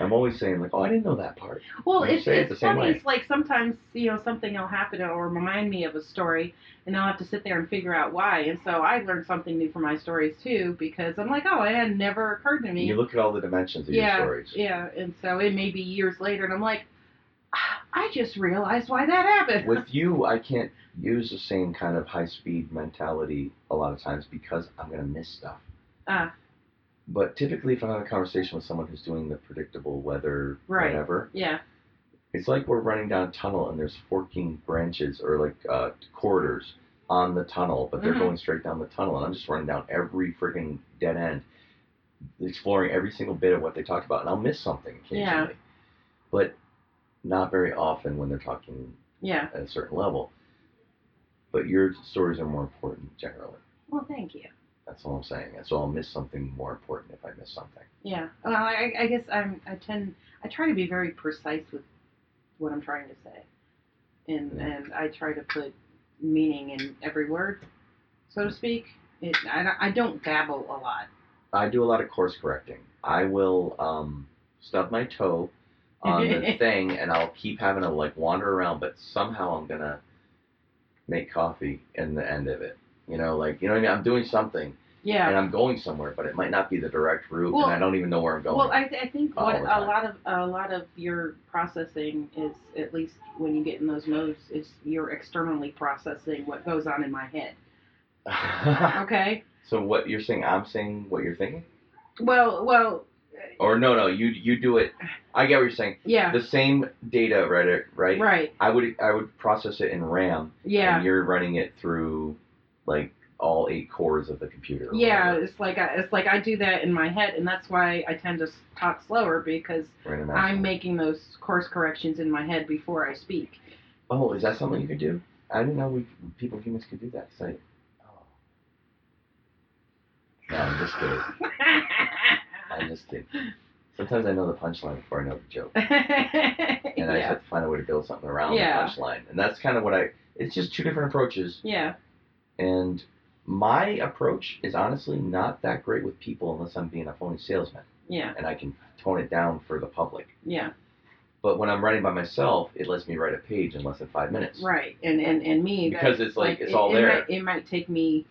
I'm always saying like, oh, I didn't know that part. Well, it's, say it it's same funny. way. It's like sometimes you know something will happen or remind me of a story, and I'll have to sit there and figure out why. And so I learned something new from my stories too, because I'm like, oh, it had never occurred to me. you look at all the dimensions of yeah, your stories. yeah. And so it may be years later, and I'm like, "Ah, I just realized why that happened. With you, I can't use the same kind of high speed mentality a lot of times because I'm gonna miss stuff. Ah. But typically, if I'm having a conversation with someone who's doing the predictable weather, Right. whatever, yeah, It's like we're running down a tunnel and there's forking branches or like uh, corridors on the tunnel, but they're Mhm. going straight down the tunnel, and I'm just running down every freaking dead end, exploring every single bit of what they talked about, and I'll miss something occasionally, Yeah. but not very often when they're talking yeah. at a certain level. But your stories are more important generally. Well, thank you. That's all I'm saying. And so I'll miss something more important if I miss something. Yeah. Well, I, I guess I'm. I tend. I try to be very precise with what I'm trying to say, and Yeah. and I try to put meaning in every word, so to speak. It. I, don't- I don't babble a lot. I do a lot of course correcting. I will um, stub my toe on the thing, and I'll keep having to like wander around, but somehow I'm gonna make coffee in the end of it. You know, like you know what I mean. I'm doing something, Yeah. and I'm going somewhere, but it might not be the direct route, Well- and I don't even know where I'm going. Well, I, th- I think what a lot of a lot of your processing is, at least when you get in those modes, is you're externally processing what goes on in my head. Okay. so what you're saying? I'm saying what you're thinking, Well, well, or no, no, you you do it. I get what you're saying. yeah. The same data, right? Right. Right. I would I would process it in RAM, Yeah. and you're running it through like all eight cores of the computer. Yeah, whatever. it's like I, it's like I do that in my head, and that's why I tend to talk slower because I'm making those course corrections in my head before I speak. Oh, is that something you could do? I didn't know we people humans could do that. So, oh. No, I'm just kidding. I'm just kidding. Sometimes I know the punchline before I know the joke, and I just have to find a way to build something around Yeah. the punchline. And that's kind of what I. It's just two different approaches, Yeah. and my approach is honestly not that great with people unless I'm being a phony salesman, Yeah. and I can tone it down for the public. Yeah. But when I'm writing by myself, it lets me write a page in less than five minutes. Right. And and and me Because it's like, it's all it there. Might, it might take me,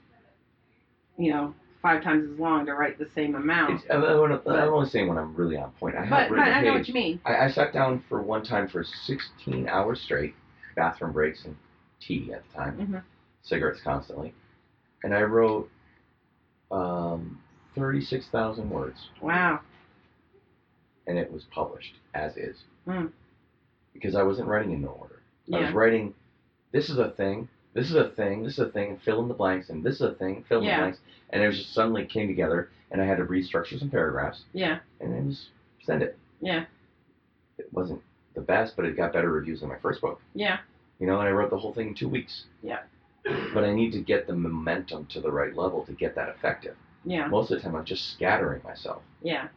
you know, five times as long to write the same amount. It's, I'm, I'm I'm only saying when I'm really on point. I have but but I know what you mean. I, I sat down for one time for 16 hours straight, bathroom breaks and tea at the time, Mhm. cigarettes constantly, and I wrote um, 36,000 words, Wow. and it was published as is. Mm. Because I wasn't writing in no order. I was writing, this is a thing, this is a thing, this is a thing, fill in the blanks, and this is a thing, fill in Yeah. the blanks, and it was just suddenly came together, and I had to restructure some paragraphs, Yeah. and then just send it. Yeah. It wasn't the best, but it got better reviews than my first book. Yeah. You know, and I wrote the whole thing in two weeks. Yeah. But I need to get the momentum to the right level to get that effective. Yeah. Most of the time, I'm just scattering myself, Yeah.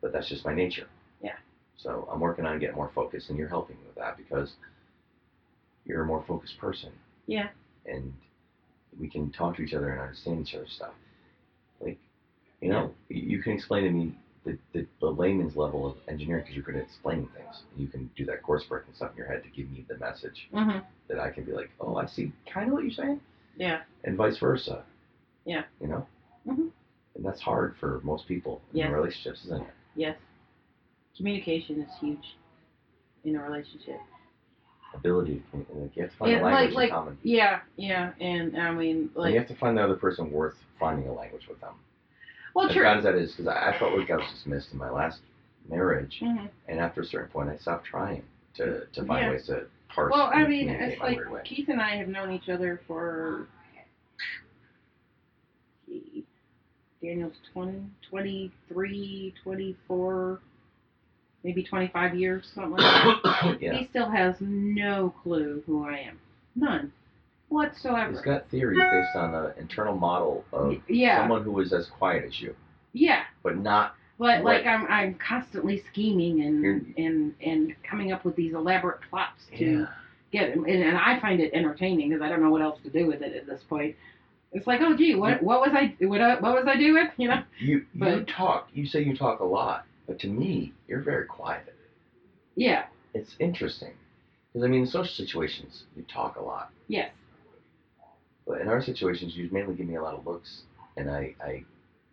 but that's just my nature. Yeah. So I'm working on getting more focused, and you're helping me with that because you're a more focused person. Yeah. And we can talk to each other and understand each other's stuff. Like, you know, you you can explain to me the, the, the layman's level of engineering because you're good at explaining things. You can do that course work and stuff in your head to give me the message Mhm. that I can be like, oh, I see kind of what you're saying, Yeah. and vice versa. Yeah. You know? Mhm. And that's hard for most people in Yes. relationships, isn't it? Yes. Communication is huge in a relationship. Ability to communicate. Like, you have to find Yeah, a language like- like- in common. Yeah. Yeah. And I mean, And you have to find the other person worth finding a language with them. well, as true. as that is, because I, I felt like I was dismissed in my last marriage, Mhm. and after a certain point, I stopped trying to, to find Yeah. ways to parse. Well, I mean, it's like. Keith and I have known each other for. Daniel's 20, 23, 24, maybe 25 years, something like that. yeah. He still has no clue who I am. None. Whatsoever. He's got theories based on an internal model of yeah. someone who is as quiet as you, Yeah. but not. But What? like I'm I'm constantly scheming and and and coming up with these elaborate plots to get and, and I find it entertaining because I don't know what else to do with it at this point. It's like, oh gee, what what was I what what was I doing? You know? You you But- talk. You say you talk a lot, but to me, you're very quiet. Yeah. It's interesting because I mean, in social situations, you talk a lot, Yes. but in our situations, you mainly give me a lot of looks, and I I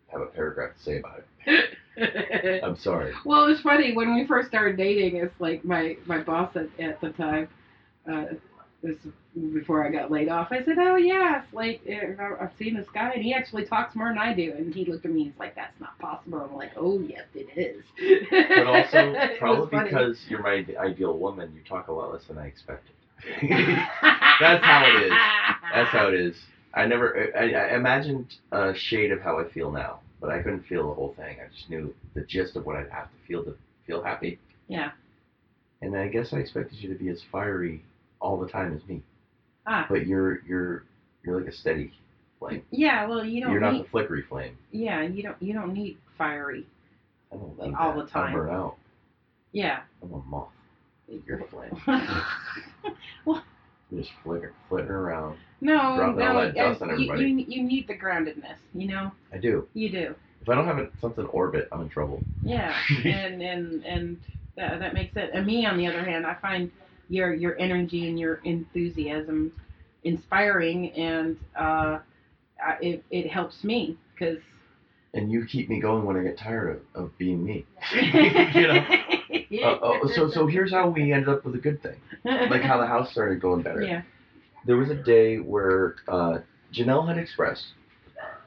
have a paragraph to say about it. I'm sorry. well, it was funny when we first started dating. It's like my my boss at, at the time. Uh, this before I got laid off. I said, "Oh yeah, like eh, I've seen this guy, and he actually talks more than I do." And he looked at me. and He's like, "That's not possible." I'm like, "Oh yes, it is." But also, probably funny. because you're my ideal woman, you talk a lot less than I expected. That's how it is. That's how it is. I never, I, I imagined a shade of how I feel now, but I couldn't feel the whole thing. I just knew the gist of what I'd have to feel to feel happy. Yeah. And I guess I expected you to be as fiery all the time as me. Ah. But you're, you're, you're like a steady flame. Yeah. Well, you don't You're not need. the flickery flame. Yeah, you don't. You don't need fiery. I don't Like all that. the time. I'll burn out. Yeah. I'm a moth. You're a flame. well, You're just flicker, flitting around. no, no. all that dust you, you you need the groundedness. You know, I do. you do. If I don't have something orbit, I'm in trouble. Yeah, and and and that, that makes it. And me, on the other hand, I find your your energy and your enthusiasm inspiring, and uh, it it helps me because. And you keep me going when I get tired of, of being me. you know. Uh, oh, so so here's how we ended up with a good thing. Like how the house started going better. Yeah. There was a day where uh, Janelle had expressed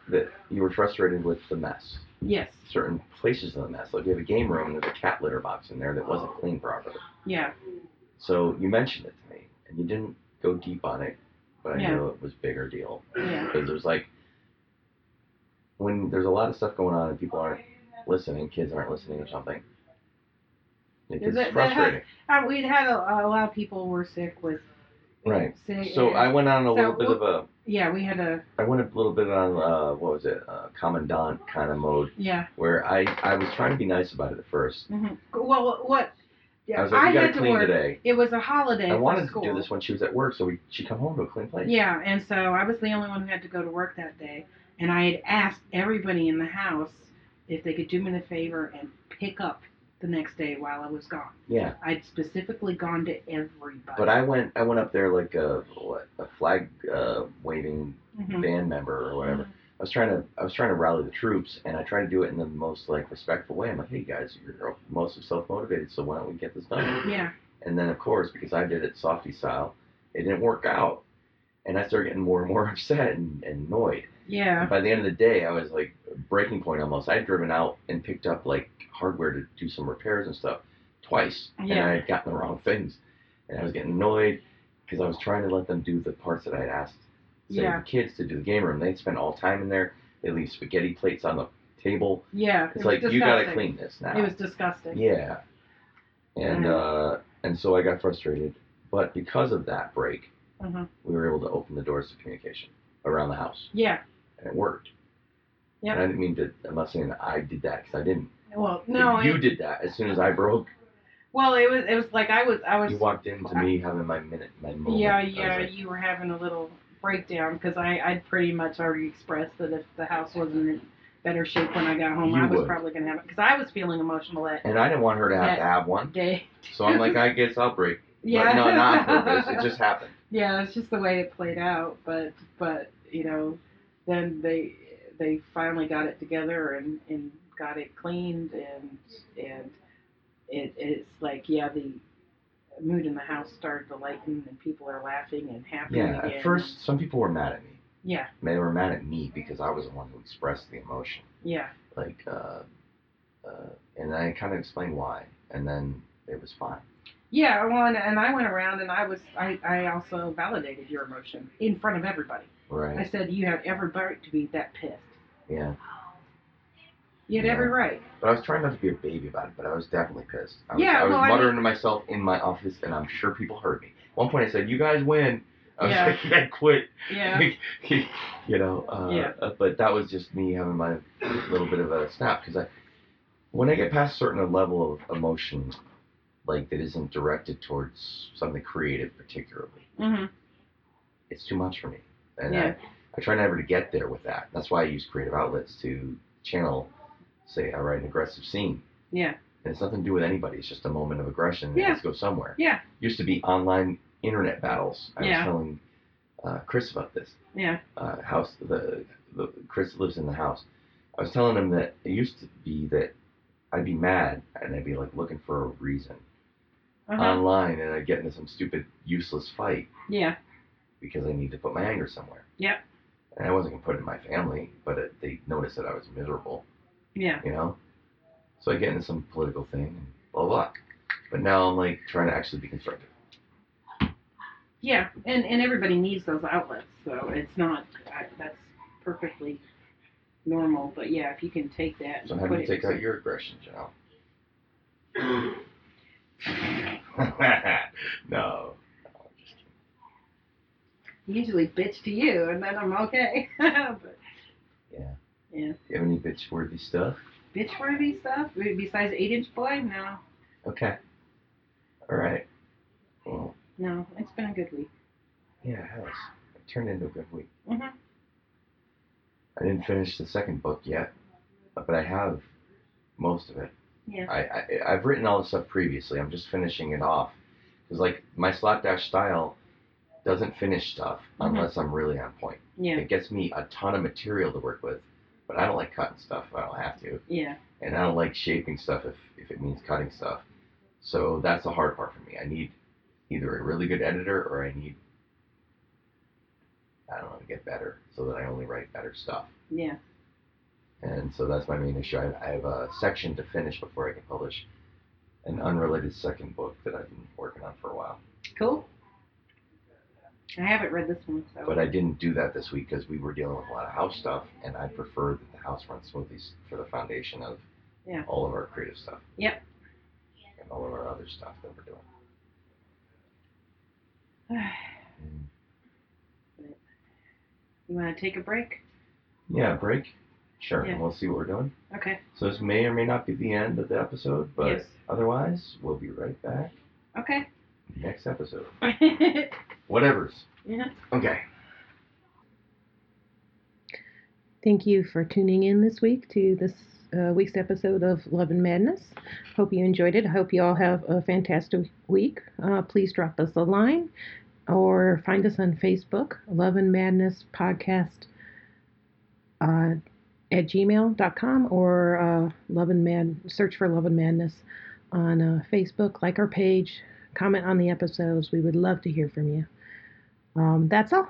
that you were frustrated with the mess. Yes. Certain places in the mess. Like you have a game room and there's a cat litter box in there that wasn't cleaned properly. Yeah. So you mentioned it to me, and you didn't go deep on it, but I Yeah. knew it was a bigger deal Yeah. because there's like when there's a lot of stuff going on and people aren't listening, kids aren't listening or something. It gets that- that frustrating, Uh, we'd had a, a lot of people were sick with. right? Sick, So I went on a So little bit of a Yeah, we had a. I went a little bit on uh, what was it, uh, commandant kind of mode, Yeah. where I I was trying to be nice about it at first. mm-hmm. Well, what? Yeah, I was like, you had gotta to clean work. today. It was a holiday. I for wanted school. to do this when she was at work, so we she'd come home to a clean place. Yeah, and so I was the only one who had to go to work that day, and I had asked everybody in the house if they could do me the favor and pick up the next day while I was gone. Yeah. I'd specifically gone to everybody. But I went I went up there like a what a flag uh, waving Mhm. band member or whatever. I was trying to I was trying to rally the troops, and I tried to do it in the most like respectful way. I'm like, hey guys, you're most self motivated, so why don't we get this done? Yeah. And then of course, because I did it softy style, it didn't work out, and I started getting more and more upset and, and annoyed. Yeah. And by the end of the day, I was like breaking point almost. I had driven out and picked up like hardware to do some repairs and stuff twice, and I had gotten the wrong things, and I was getting annoyed because I was trying to let them do the parts that I had asked say Yeah. the kids to do the game room. They'd spend all time in there. They leave spaghetti plates on the table. Yeah. It's it like you gotta clean this now. It was disgusting. Yeah. And uh, and so I got frustrated, but because of that break, Mhm. we were able to open the doors to communication around the house, Yeah. and it worked. Yeah, And I didn't mean to. I'm not saying that I did that because I didn't. Well, no. you it, did that as soon as I broke. Well, it was. It was like I was. I was. You walked into me having my minute, my moment. Yeah, yeah, like, you were having a little breakdown because I I'd pretty much already expressed that if the house wasn't in better shape when I got home, You I was would. probably gonna have it because I was feeling emotional that and I didn't want her to have to have one, day. so I'm like, I guess I'll break. Yeah. But no, not on purpose. It just happened. yeah, it's just the way it played out. But but you know, then they they finally got it together and and got it cleaned and and it it's like yeah the mood in the house started to lighten and people are laughing and happy Yeah. again. At first, some people were mad at me. Yeah. They were mad at me because I was the one who expressed the emotion. Yeah. Like, uh, uh, and I kind of explained why, and then it was fine. Yeah, well, and, and I went around and I was I, I also validated your emotion in front of everybody. Right. I said you have every right to be that pissed. Yeah. You had Yeah. every right. But I was trying not to be a baby about it, but I was definitely pissed. I was, Yeah, I was well, I muttering to myself in my office, and I'm sure people heard me. At one point, I said, "You guys win." I was Yeah. like, "I quit." Yeah. you know. Uh, Yeah. uh, But that was just me having my little bit of a snap because I, when I get past a certain level of emotion, like that isn't directed towards something creative particularly, mm-hmm. it's too much for me. And Yeah. I, I try never to get there with that. That's why I use creative outlets to channel, say, I write an aggressive scene. Yeah. And it's nothing to do with anybody. It's just a moment of aggression. Yeah. It has to go somewhere. Yeah. Used to be online internet battles. I Yeah. was telling uh, Chris about this. Yeah. Uh, house the, the Chris lives in the house. I was telling him that it used to be that I'd be mad and I'd be like looking for a reason Uh-huh. online and I'd get into some stupid useless fight yeah. because I need to put my anger somewhere. Yep. And I wasn't gonna put it in my family, but it, they noticed that I was miserable, Yeah. you know. So I get into some political thing and blah blah. But now I'm like trying to actually be constructive. Yeah. And and everybody needs those outlets, so it's not I, that's perfectly normal. But yeah, if you can take that So how do you take out your aggression, Janelle? no. usually bitch to you, and then I'm okay. but Yeah. Yeah. Do you have any bitch worthy stuff? Bitch worthy stuff besides eight inch boy? No. Okay. All right. Well, No. It's been a good week. yeah, it has. It turned into a good week. Mhm. I didn't finish the second book yet. but I have most of it. Yeah. I, I I've written all the stuff previously. I'm just finishing it off because like my slapdash style doesn't finish stuff Mhm. unless I'm really on point. Yeah. It gets me a ton of material to work with, but I don't like cutting stuff if I don't have to, Yeah. and I don't like shaping stuff if if it means cutting stuff. So that's the hard part for me. I need either a really good editor or I need I don't know to get better so that I only write better stuff. Yeah. And so that's my main issue. I, I have a section to finish before I can publish an unrelated second book that I've been working on for a while. Cool. I haven't read this one, so. But I didn't do that this week because we were dealing with a lot of house stuff, and I prefer that the house runs smoothly s- for the foundation of Yeah. all of our creative stuff. Yep. And all of our other stuff that we're doing. you want to take a break? Yeah, break. Sure, Yeah. and we'll see what we're doing. Okay. So this may or may not be the end of the episode, but Yes. otherwise, we'll be right back Okay. next episode. yeah. Whatever's. Okay. Thank you for tuning in this week to this uh, week's episode of Love and Madness. Hope you enjoyed it. I hope you all have a fantastic week. Uh, please drop us a line or find us on Facebook, Love and Madness Podcast uh, at gmail.com or uh, Love and Mad, search for Love and Madness on uh, Facebook. Like our page, comment on the episodes. We would love to hear from you. Um, that's all.